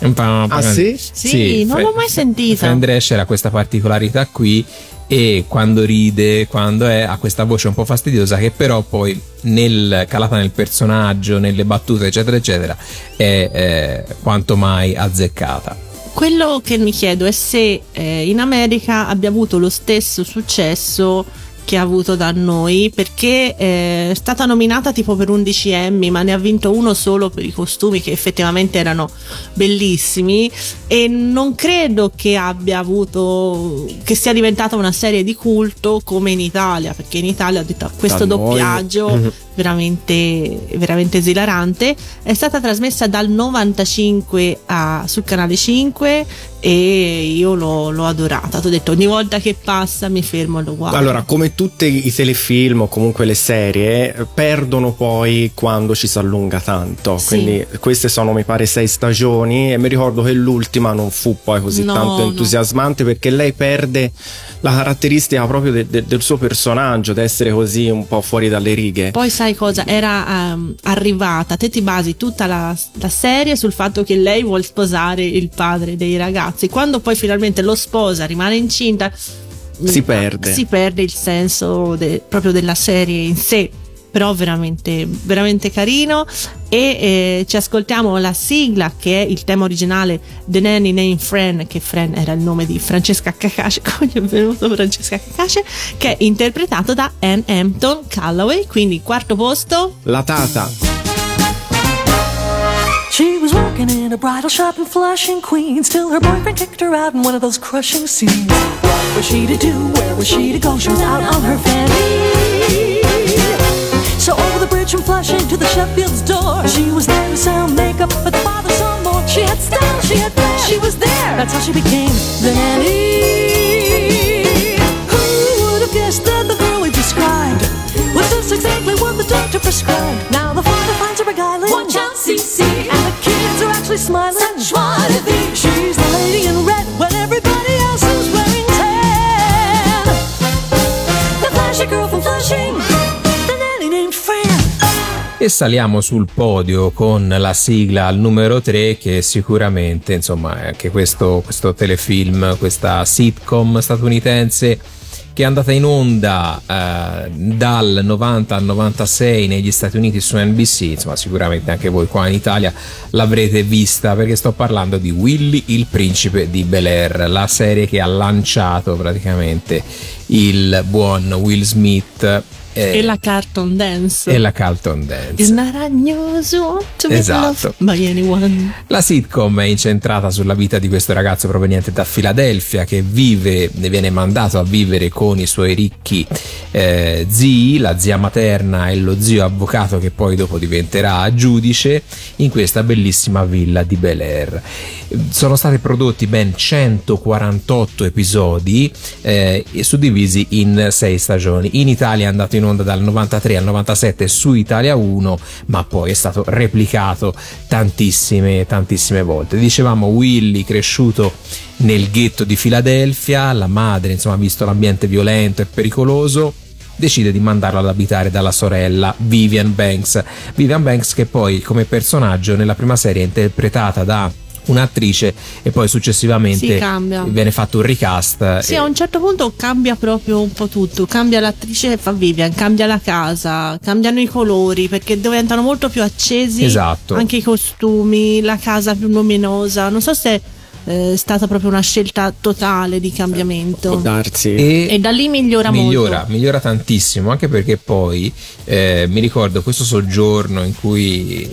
Un po', un po' Ah, così. sì? Sì, non l'ho mai sentita. Fran Drescher ha questa particolarità qui e quando ride, quando è, ha questa voce un po' fastidiosa che però poi nel, calata nel personaggio, nelle battute eccetera eccetera è eh, quanto mai azzeccata. Quello che mi chiedo è se eh, in America abbia avuto lo stesso successo che ha avuto da noi perché eh, è stata nominata tipo per 11 Emmy ma ne ha vinto uno solo per i costumi che effettivamente erano bellissimi e non credo che abbia avuto che sia diventata una serie di culto come in Italia perché in Italia ho detto questo Da doppiaggio Mhm. Veramente, veramente esilarante. È stata trasmessa dal 95 a- sul canale 5 e io l'ho, l'ho adorata. Ti ho detto ogni volta che passa mi fermo e lo guardo. Allora, come tutti i telefilm o comunque le serie, perdono poi quando ci si allunga tanto. Sì. Quindi queste sono, mi pare, sei stagioni e mi ricordo che l'ultima non fu poi così No, tanto no. entusiasmante perché lei perde la caratteristica proprio de- de- del suo personaggio, di essere così un po' fuori dalle righe. Poi sai cosa? Era ehm, arrivata, te ti basi tutta la, la serie sul fatto che lei vuole sposare il padre dei ragazzi. Quando poi finalmente lo sposa, rimane incinta, Si perde. Si perde il senso de- proprio della serie in sé. Però veramente, veramente carino. E eh, ci ascoltiamo la sigla che è il tema originale The Nanny Name Fran, che Fran era il nome di Francesca Cacace, come gli è venuto Francesca Cacace, che è interpretato da Anne Hampton Calloway, quindi quarto posto. La Tata. She was working in a bridal shop in Flushing, Queens, till her boyfriend kicked her out in one of those crushing scenes. What was she to do? Where was she to go? She was out on her fanny. So over the bridge from Flushing to the Sheffield's door, she was there to sell makeup, but the father saw more. She had style, she had flair, she was there. That's how she became the nanny. Who would have guessed that the girl we described was just exactly what the doctor prescribed? Now the father finds her beguiling. Watch out, CC. And the kids are actually smiling. Such joie de vivre. She's the lady in red when everybody else is wearing tan. The flashy girl from Flushing. Saliamo sul podio con la sigla al numero 3 che sicuramente insomma anche questo, questo telefilm, questa sitcom statunitense che è andata in onda eh, dal 90 al 96 negli Stati Uniti su NBC, insomma sicuramente anche voi qua in Italia l'avrete vista perché sto parlando di Willy il principe di Bel Air, la serie che ha lanciato praticamente il buon Will Smith eh, E la Carton Dance. e la Carlton Dance. Is not unusual to be Esatto. by anyone. La sitcom è incentrata sulla vita di questo ragazzo proveniente da Filadelfia che vive, ne viene mandato a vivere con i suoi ricchi eh, zii, la zia materna e lo zio avvocato che poi dopo diventerà giudice in questa bellissima villa di Bel Air. Sono stati prodotti ben 148 episodi eh, suddivisi in 6 stagioni. In Italia è andato in onda dal 93 al 97 su Italia 1, ma poi è stato replicato tantissime, tantissime volte. Dicevamo Willy cresciuto nel ghetto di Filadelfia, la madre, insomma, visto l'ambiente violento e pericoloso, decide di mandarlo ad abitare dalla sorella Vivian Banks. Vivian Banks che poi come personaggio nella prima serie è interpretata da un'attrice e poi successivamente viene fatto un recast. Sì, e- a un certo punto cambia proprio un po' tutto, cambia l'attrice che fa Vivian, cambia la casa, cambiano i colori perché diventano molto più accesi, Esatto. anche i costumi, la casa più luminosa, non so se eh, è stata proprio una scelta totale di cambiamento. darsi. E, E da lì migliora, migliora, molto. migliora tantissimo, anche perché poi eh, mi ricordo questo soggiorno in cui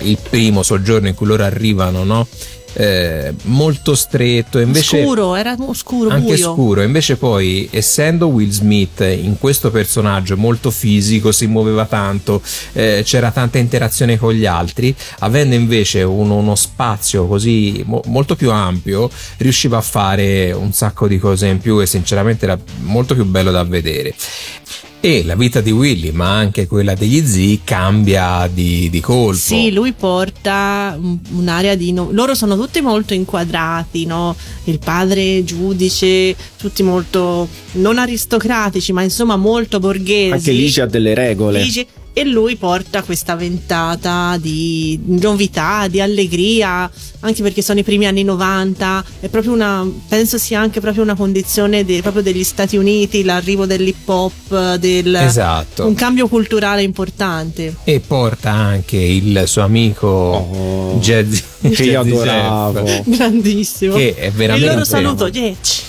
il primo soggiorno in cui loro arrivano, no? Eh, molto stretto, invece Scuro, era scuro, anche buio. scuro. Invece, poi, essendo Will Smith in questo personaggio molto fisico, si muoveva tanto, eh, c'era tanta interazione con gli altri, avendo invece uno, uno spazio così mo- molto più ampio, riusciva a fare un sacco di cose in più e sinceramente era molto più bello da vedere. E la vita di Willy, ma anche quella degli zii, cambia di, di colpo. Sì, lui porta un- un'area di... no- loro sono tutti molto inquadrati, no? Il padre giudice, tutti molto non aristocratici, ma insomma molto borghesi. Anche Ligia ha delle regole. Ligia- E lui porta questa ventata di novità, di allegria, anche perché sono i primi anni 90, è proprio una, penso sia anche proprio una condizione de- proprio degli Stati Uniti, l'arrivo dell'hip hop, del, Esatto. un cambio culturale importante. E porta anche il suo amico Jazzy, che io adoravo. Grandissimo. Che è veramente- Il loro saluto, Jech.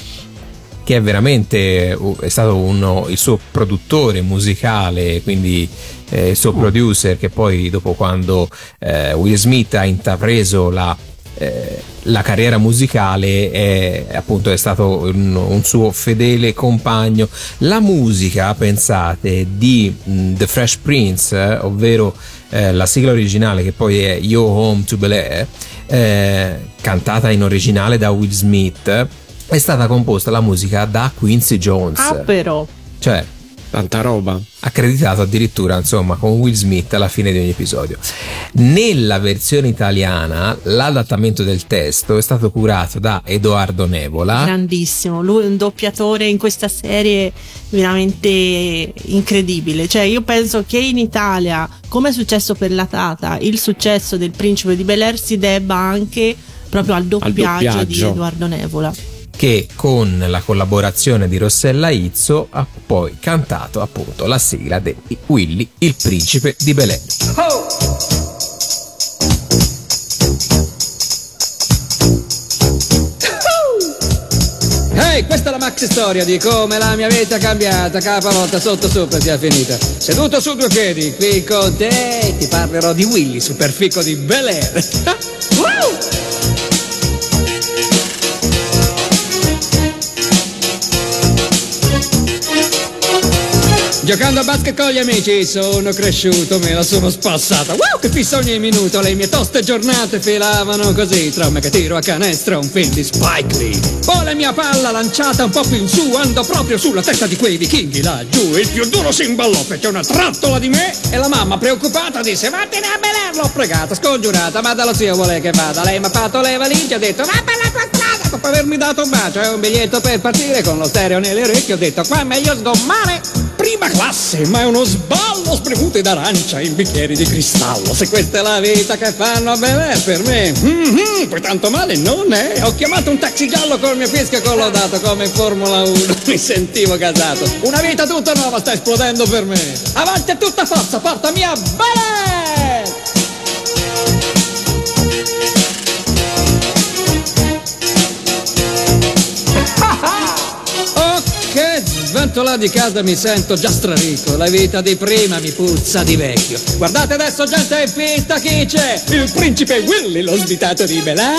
Che è veramente è stato uno, il suo produttore musicale, quindi eh, il suo producer, che poi dopo quando eh, Will Smith ha intrapreso la, eh, la carriera musicale è appunto è stato un, un suo fedele compagno. La musica, pensate, di mm, The Fresh Prince, eh, ovvero eh, la sigla originale che poi è Yo Home to Bel Air, eh, cantata in originale da Will Smith, è stata composta la musica da Quincy Jones. Ah, però. Cioè, Tanta roba. accreditato addirittura insomma con Will Smith alla fine di ogni episodio. Nella versione italiana l'adattamento del testo è stato curato da Edoardo Nevola. Grandissimo, lui è un doppiatore in questa serie veramente incredibile. Cioè, io penso che in Italia, come è successo per la Tata, il successo del Principe di Bel Air si debba anche proprio al doppiaggio, di doppiaggio. Edoardo Nevola. Che con la collaborazione di Rossella Izzo ha poi cantato appunto la sigla di Willy, il principe di Bel Air. Ehi, questa è la maxi storia di come la mia vita è cambiata, capavolta sotto sopra sia finita. Seduto su due piedi, qui con te ti parlerò di Willy, superfico di Bel Air. Giocando a basket con gli amici sono cresciuto, me la sono spassata. Wow, che fissa ogni minuto, le mie toste giornate filavano così. Tra me che tiro a canestro un film di Spike Lee. Poi la mia palla lanciata un po' più in su, andò proprio sulla testa di quei vichinghi laggiù. Il più duro si imballò, fece una trattola di me e la mamma preoccupata disse vattene a Belen. L'ho pregata, scongiurata, ma dallo zio vuole che vada. Lei mi ha fatto le valigie, ha detto va per la tua. Dopo avermi dato un bacio e un biglietto per partire con lo stereo nelle orecchie, ho detto qua è meglio sgommare. Prima classe, ma è uno sballo spremute d'arancia in bicchieri di cristallo. Se questa è la vita che fanno a Air per me, mhm, poi tanto male non è. Ho chiamato un taxi giallo col mio fischio collautato come in Formula 1. Mi sentivo casato. Una vita tutta nuova sta esplodendo per me. Avanti a tutta forza, portami a Bel sventola di casa mi sento già strarico. La vita di prima mi puzza di vecchio. Guardate adesso, gente in pista, chi c'è? Il principe Willy, lo svitato di Belà.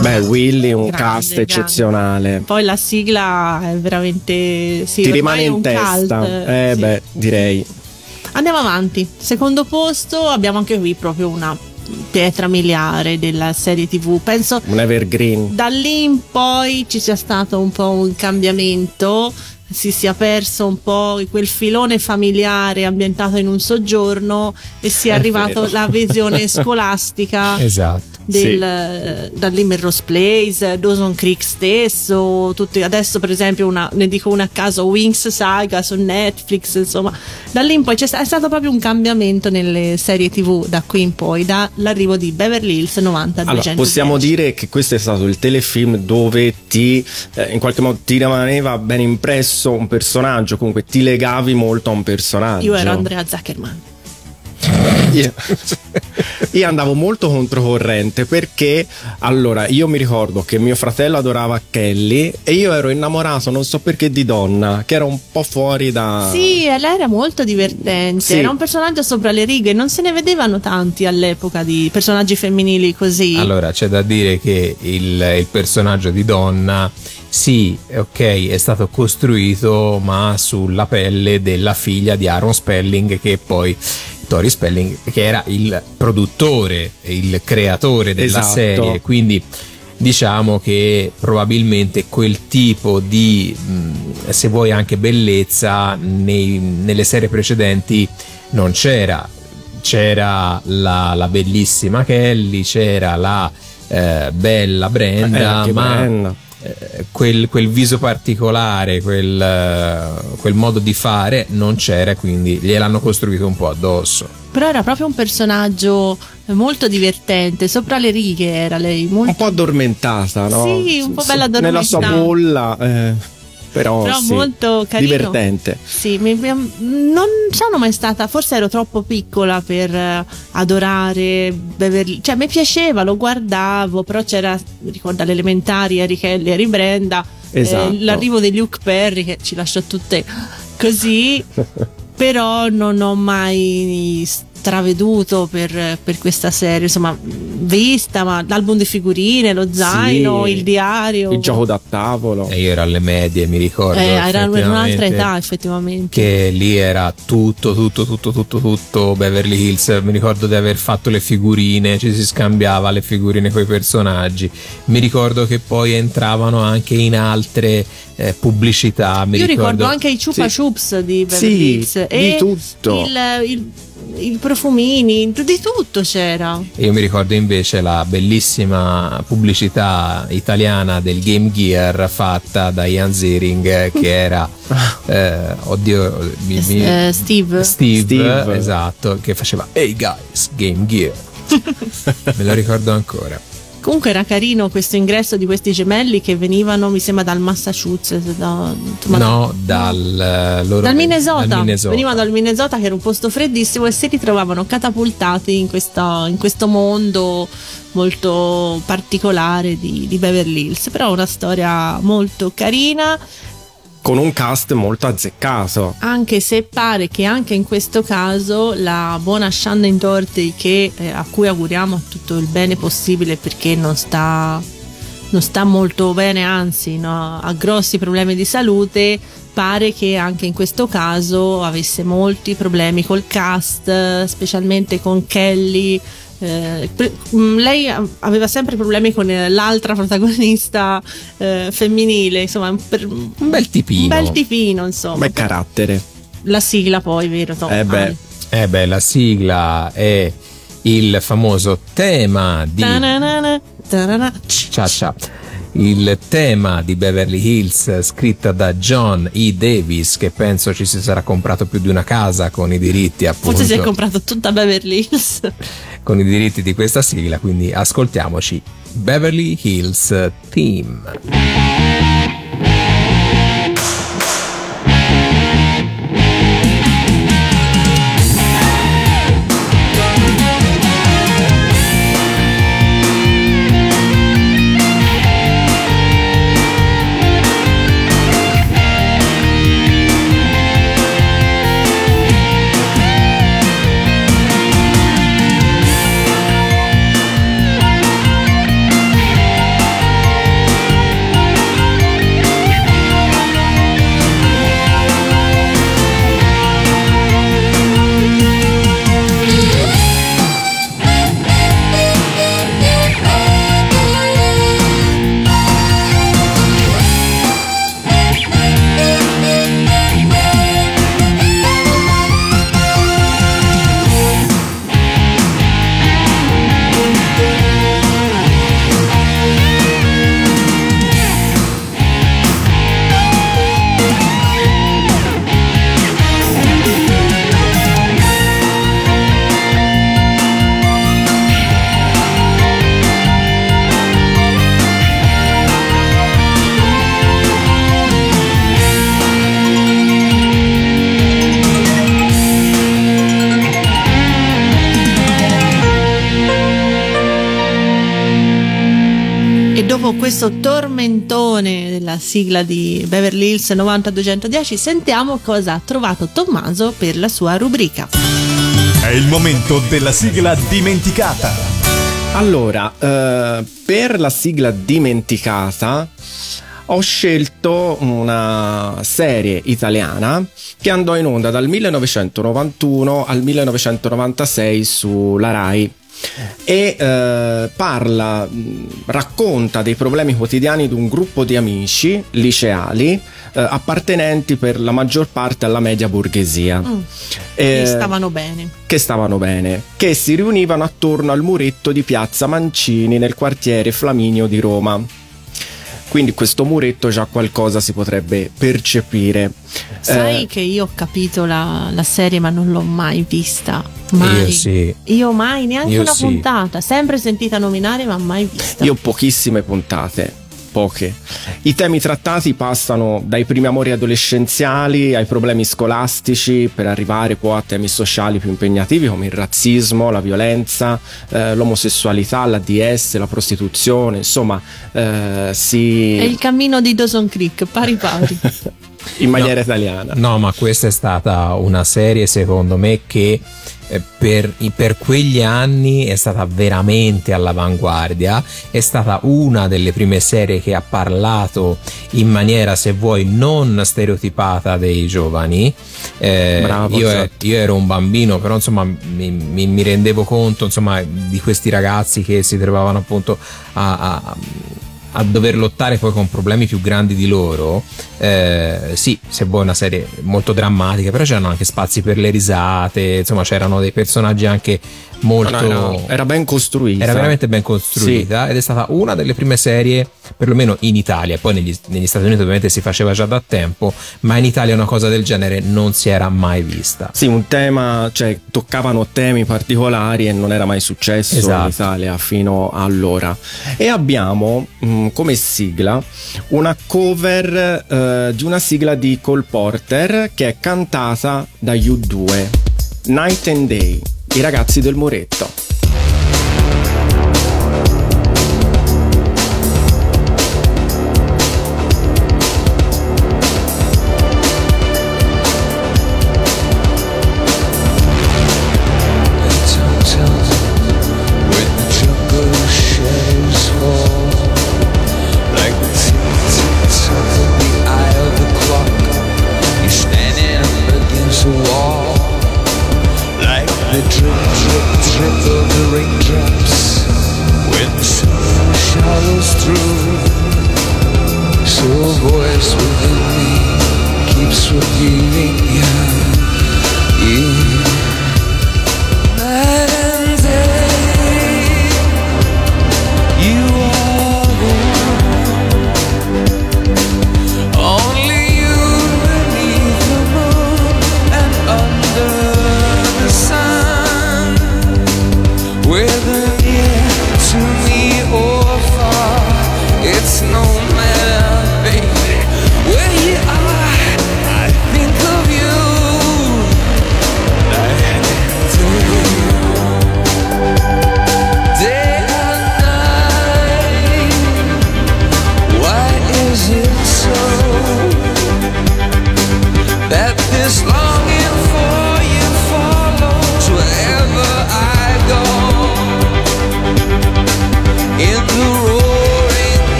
Beh, Willy, un Grande, cast grande. eccezionale. Poi la sigla è veramente. Sì, Ti rimane in testa. cult, eh, sì. beh, direi. Andiamo avanti. Secondo posto abbiamo anche qui proprio una pietra miliare della serie TV. Penso Un evergreen. da lì in poi ci sia stato un po' un cambiamento. Si sia perso un po' quel filone familiare ambientato in un soggiorno e sia È arrivato vero. la visione scolastica Esatto. Del, eh, dalle Melrose Place, Dawson Creek stesso, tutti, adesso per esempio una, ne dico una a caso, Wings Saga su Netflix, insomma, da lì in poi c'è è stato proprio un cambiamento nelle serie tv da qui in poi, dall'arrivo di Beverly Hills 90 a Allora, 210. possiamo dire che questo è stato il telefilm dove ti, eh, in qualche modo, ti rimaneva ben impresso un personaggio, comunque ti legavi molto a un personaggio. Io ero Andrea Zuckerman. Io, io andavo molto controcorrente perché allora io mi ricordo che mio fratello adorava Kelly e io ero innamorato non so perché di donna che era un po' fuori da Sì, e lei era molto divertente, Sì. era un personaggio sopra le righe, non se ne vedevano tanti all'epoca di personaggi femminili così. Allora, c'è da dire che il, il personaggio di donna, sì, ok, è stato costruito, ma sulla pelle della figlia di Aaron Spelling, che poi. Tori Spelling, che era il produttore, il creatore della Esatto. serie, quindi diciamo che probabilmente quel tipo di, se vuoi anche bellezza, nei- nelle serie precedenti non c'era c'era la, la bellissima Kelly, c'era la eh, bella Eh, Brenda, anche ma Brenda. Quel, quel viso particolare, quel, eh, quel modo di fare non c'era, quindi gliel'hanno costruito un po' addosso. Però era proprio un personaggio molto divertente, sopra le righe era lei, molto un po' addormentata no? Sì, un po' bella nella sua addormentata. bolla eh, però, Però sì, molto carino. divertente Sì, mi- mi- non sono mai stata, forse ero troppo piccola per eh, adorare Beverly, cioè mi piaceva, lo guardavo, però c'era, ricordo alle elementari, Harry Kelly, Harry Brenda, eh, Esatto. l'arrivo di Luke Perry che ci lasciò tutte così, però non ho mai straveduto per, per questa serie, insomma, vista, ma l'album di figurine, lo zaino, Sì. il diario. il gioco da tavolo E io ero alle medie, mi ricordo. Eh, era in un'altra età effettivamente. Che lì era tutto, tutto, tutto, tutto, tutto Beverly Hills. Mi ricordo di aver fatto le figurine, ci si scambiava le figurine con i personaggi. Mi ricordo che poi entravano anche in altre eh, pubblicità. Mi Io ricordo, ricordo anche i Chupa Sì. Chups di Beverly Sì, Hills di e tutto. Il, il- i profumini, di tutto c'era. Io mi ricordo invece la bellissima pubblicità italiana del Game Gear fatta da Ian Ziering eh, che era eh, oddio mi- mi- Eh, Steve. Steve, Steve. esatto che faceva Hey guys Game Gear me lo ricordo ancora Comunque era carino questo ingresso di questi gemelli che venivano, mi sembra, dal Massachusetts. da- ma- no dal eh, loro Dal Minnesota. dal Minnesota. venivano dal Minnesota che era un posto freddissimo e si ritrovavano catapultati in, questa- in questo mondo molto particolare di, di Beverly Hills. Però una storia molto carina, con un cast molto azzeccato anche se pare che anche in questo caso la buona Shannon Doherty che, eh, a cui auguriamo tutto il bene possibile perché non sta, non sta molto bene, anzi no, ha grossi problemi di salute, pare che anche in questo caso avesse molti problemi col cast, specialmente con Kelly. Eh, pre- mh, lei aveva sempre problemi con eh, l'altra protagonista eh, femminile, insomma, un, per- un bel tipino un bel tipino, insomma. bel carattere La sigla poi, vero? Tom? Eh beh. Ale. eh beh la sigla è il famoso tema di Ta-na-na-na, ta-na-na. Ciao ciao. Il tema di Beverly Hills scritta da John E. Davis che penso ci si sarà comprato più di una casa con i diritti appunto Forse si è comprato tutta Beverly Hills. con i diritti di questa sigla quindi ascoltiamoci Beverly Hills Theme sigla di Beverly Hills 90210 sentiamo cosa ha trovato Tommaso per la sua rubrica. È il momento della sigla dimenticata. Allora, eh, per la sigla dimenticata ho scelto una serie italiana che andò in onda dal 1991 al 1996 sulla Rai e eh, parla, racconta dei problemi quotidiani di un gruppo di amici liceali eh, appartenenti per la maggior parte alla media borghesia. Mm. Eh, E stavano bene. che stavano bene, che si riunivano attorno al muretto di Piazza Mancini nel quartiere Flaminio di Roma. Quindi questo muretto già qualcosa si potrebbe percepire. Sai Eh, che io ho capito la, la serie ma non l'ho mai vista. Mai. Io sì. Io mai, neanche Io una sì. puntata. Sempre sentita nominare ma mai vista. Io ho pochissime puntate, poche. I temi trattati passano dai primi amori adolescenziali ai problemi scolastici per arrivare poi a temi sociali più impegnativi come il razzismo, la violenza, eh, l'omosessualità, la DS, la prostituzione, insomma, eh, si... È il cammino di Dawson Creek, pari pari. in maniera italiana. No, ma questa è stata una serie, secondo me, che eh, per, per quegli anni è stata veramente all'avanguardia. È stata una delle prime serie che ha parlato in maniera, se vuoi, non stereotipata dei giovani. Eh, Bravo, io, esatto. io ero un bambino, però insomma mi, mi- mi rendevo conto insomma, di questi ragazzi che si trovavano appunto a- a a dover lottare poi con problemi più grandi di loro, eh, sì, se vuoi una serie molto drammatica, però c'erano anche spazi per le risate, insomma c'erano dei personaggi anche molto... No, no, no, era ben costruita. Era veramente ben costruita ed è stata una delle prime serie, perlomeno in Italia, poi negli, negli Stati Uniti ovviamente si faceva già da tempo, ma in Italia una cosa del genere non si era mai vista. Sì, un tema, cioè toccavano temi particolari e non era mai successo Esatto. in Italia fino a allora. E abbiamo mh, come sigla una cover eh, di una sigla di Cole Porter che è cantata da U2, Night and Day, i ragazzi del muretto.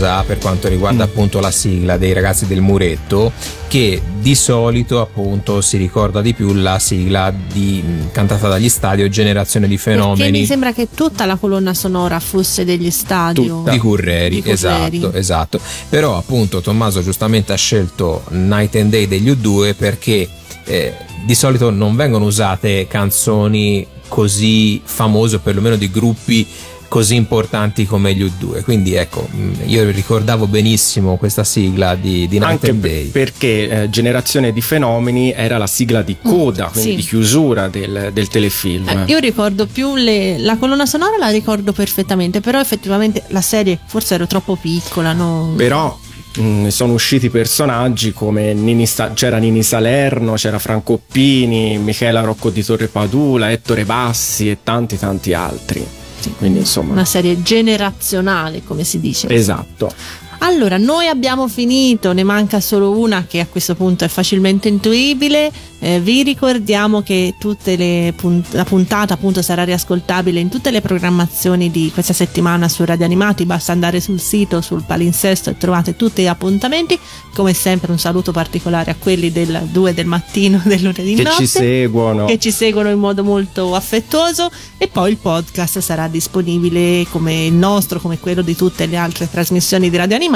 Cosa per quanto riguarda appunto la sigla dei ragazzi del muretto, che di solito appunto si ricorda di più la sigla di, cantata dagli stadio Generazione di Perché mi fenomeni sembra che tutta la colonna sonora fosse degli stadio. di Curreri, Di Curreri. esatto, esatto. Però appunto Tommaso giustamente ha scelto Night and Day degli U2 perché eh, di solito non vengono usate canzoni così famose, o perlomeno di gruppi così importanti come gli U2. Quindi ecco, mh, io ricordavo benissimo questa sigla di, di Night Anche Day. perché eh, Generazione di Fenomeni era la sigla di coda, quindi sì. di chiusura del, del telefilm. Eh, io ricordo più le- la colonna sonora, la ricordo perfettamente, però effettivamente la serie forse ero troppo piccola. No? Però mh, sono usciti personaggi come Nini Sa- c'era Nini Salerno, c'era Franco Oppini, Michela Rocco di Torre Padula, Ettore Bassi e tanti tanti altri. Quindi insomma, Una serie generazionale, come si dice. esatto. Allora, noi abbiamo finito, ne manca solo una che a questo punto è facilmente intuibile. Eh, vi ricordiamo che tutte le punt- la puntata appunto sarà riascoltabile in tutte le programmazioni di questa settimana su Radio Animati, basta andare sul sito, sul palinsesto e trovate tutti gli appuntamenti. Come sempre un saluto particolare a quelli del 2 del mattino del lunedì Che notte ci seguono. che ci seguono in modo molto affettuoso e poi il podcast sarà disponibile come il nostro, come quello di tutte le altre trasmissioni di Radio Animati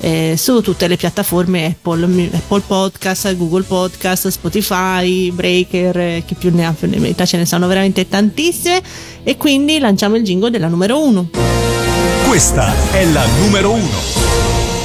eh, su tutte le piattaforme Apple, Apple Podcast, Google Podcast, Spotify, Breaker, eh, chi più ne ha più ne metta, ce ne sono veramente tantissime e quindi lanciamo il jingle della numero 1. Questa è la numero uno.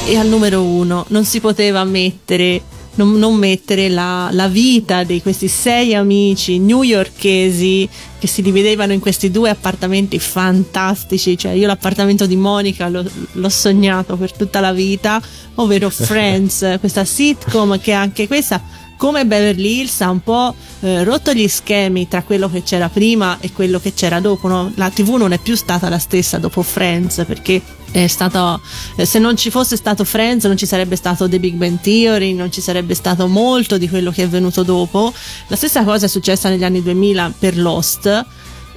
e al numero uno non si poteva mettere non, non mettere la, la vita di questi sei amici newyorkesi che si dividevano in questi due appartamenti fantastici. Cioè io l'appartamento di Monica l'ho, l'ho sognato per tutta la vita ovvero Friends questa sitcom che anche questa come Beverly Hills ha un po' eh, rotto gli schemi tra quello che c'era prima e quello che c'era dopo. no? La TV non è più stata la stessa dopo Friends perché è stato, eh, se non ci fosse stato Friends non ci sarebbe stato The Big Bang Theory, non ci sarebbe stato molto di quello che è venuto dopo. La stessa cosa è successa negli anni 2000 per Lost.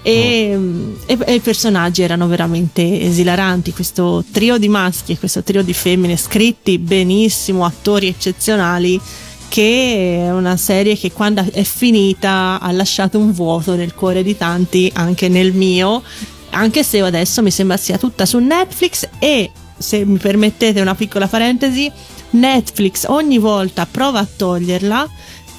E, e- e i personaggi erano veramente esilaranti. Questo trio di maschi e questo trio di femmine scritti benissimo, attori eccezionali. Che è una serie che quando è finita ha lasciato un vuoto nel cuore di tanti, anche nel mio. Anche se adesso mi sembra sia tutta su Netflix e se mi permettete una piccola parentesi, Netflix ogni volta prova a toglierla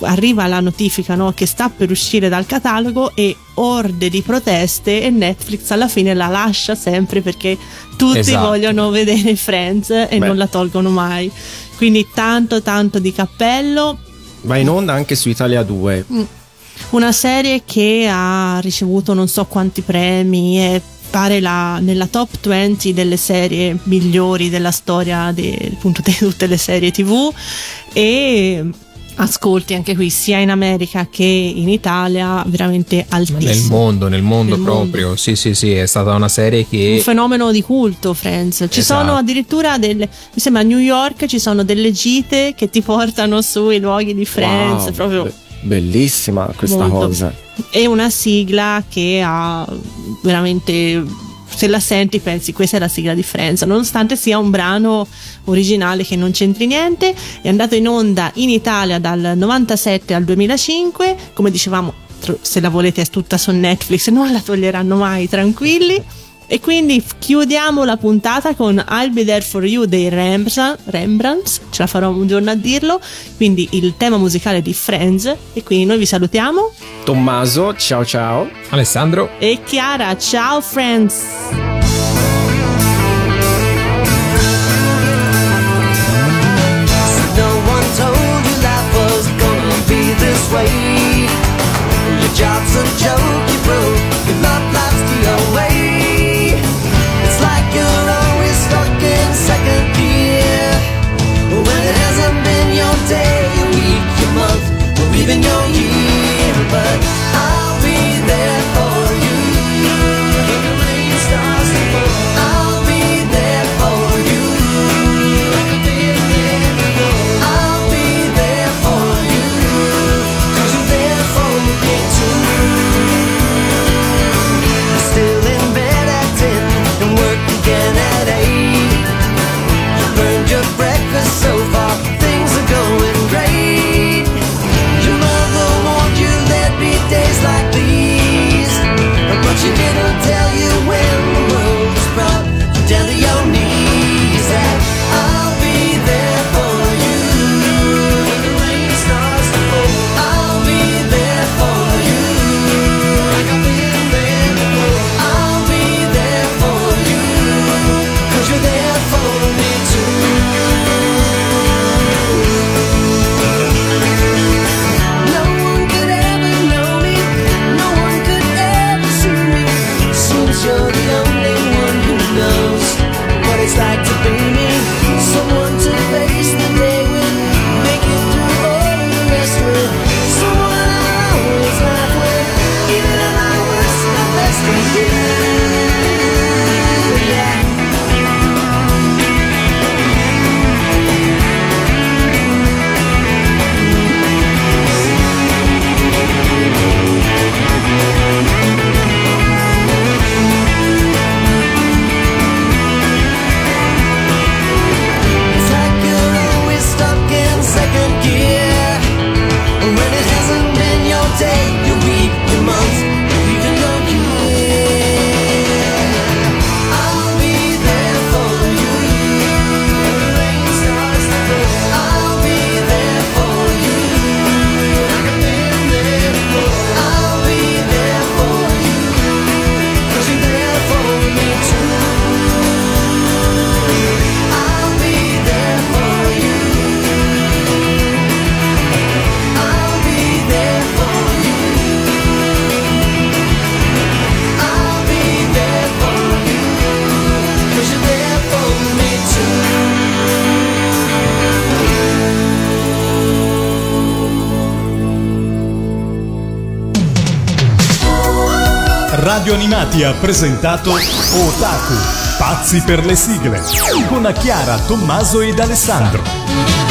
arriva la notifica no, che sta per uscire dal catalogo e orde di proteste e Netflix alla fine la lascia sempre perché tutti Esatto. vogliono vedere Friends e Beh. non la tolgono mai. Quindi tanto tanto di cappello. Va in onda anche su Italia 2. Mm. Una serie che ha ricevuto non so quanti premi e pare la- nella top 20 delle serie migliori della storia de- appunto di tutte le serie tv e ascolti anche qui sia in America che in Italia veramente altissimo. Nel mondo, nel mondo Nel proprio. Sì, sì, sì, è stata una serie un che fenomeno di culto Friends ci Esatto. sono addirittura delle mi sembra a New York ci sono delle gite che ti portano sui luoghi di Friends Wow, proprio be- bellissima questa Molto. cosa. è una sigla che ha veramente se la senti pensi questa è la sigla di Friends. Nonostante sia un brano originale che non c'entri niente è andato in onda in Italia dal 97 al 2005 come dicevamo se la volete è tutta su Netflix non la toglieranno mai tranquilli e quindi chiudiamo la puntata con I'll Be There For You dei Rembrandt, Rembrandts, ce la farò un giorno a dirlo, quindi il tema musicale di Friends e quindi noi vi salutiamo Tommaso, ciao ciao. Alessandro e Chiara, ciao Friends! No one told you life was gonna be this way. Your job's a joke, you broke. Your love life's the away. Even your Animati ha presentato Otaku, pazzi per le sigle, con Chiara, Tommaso ed Alessandro.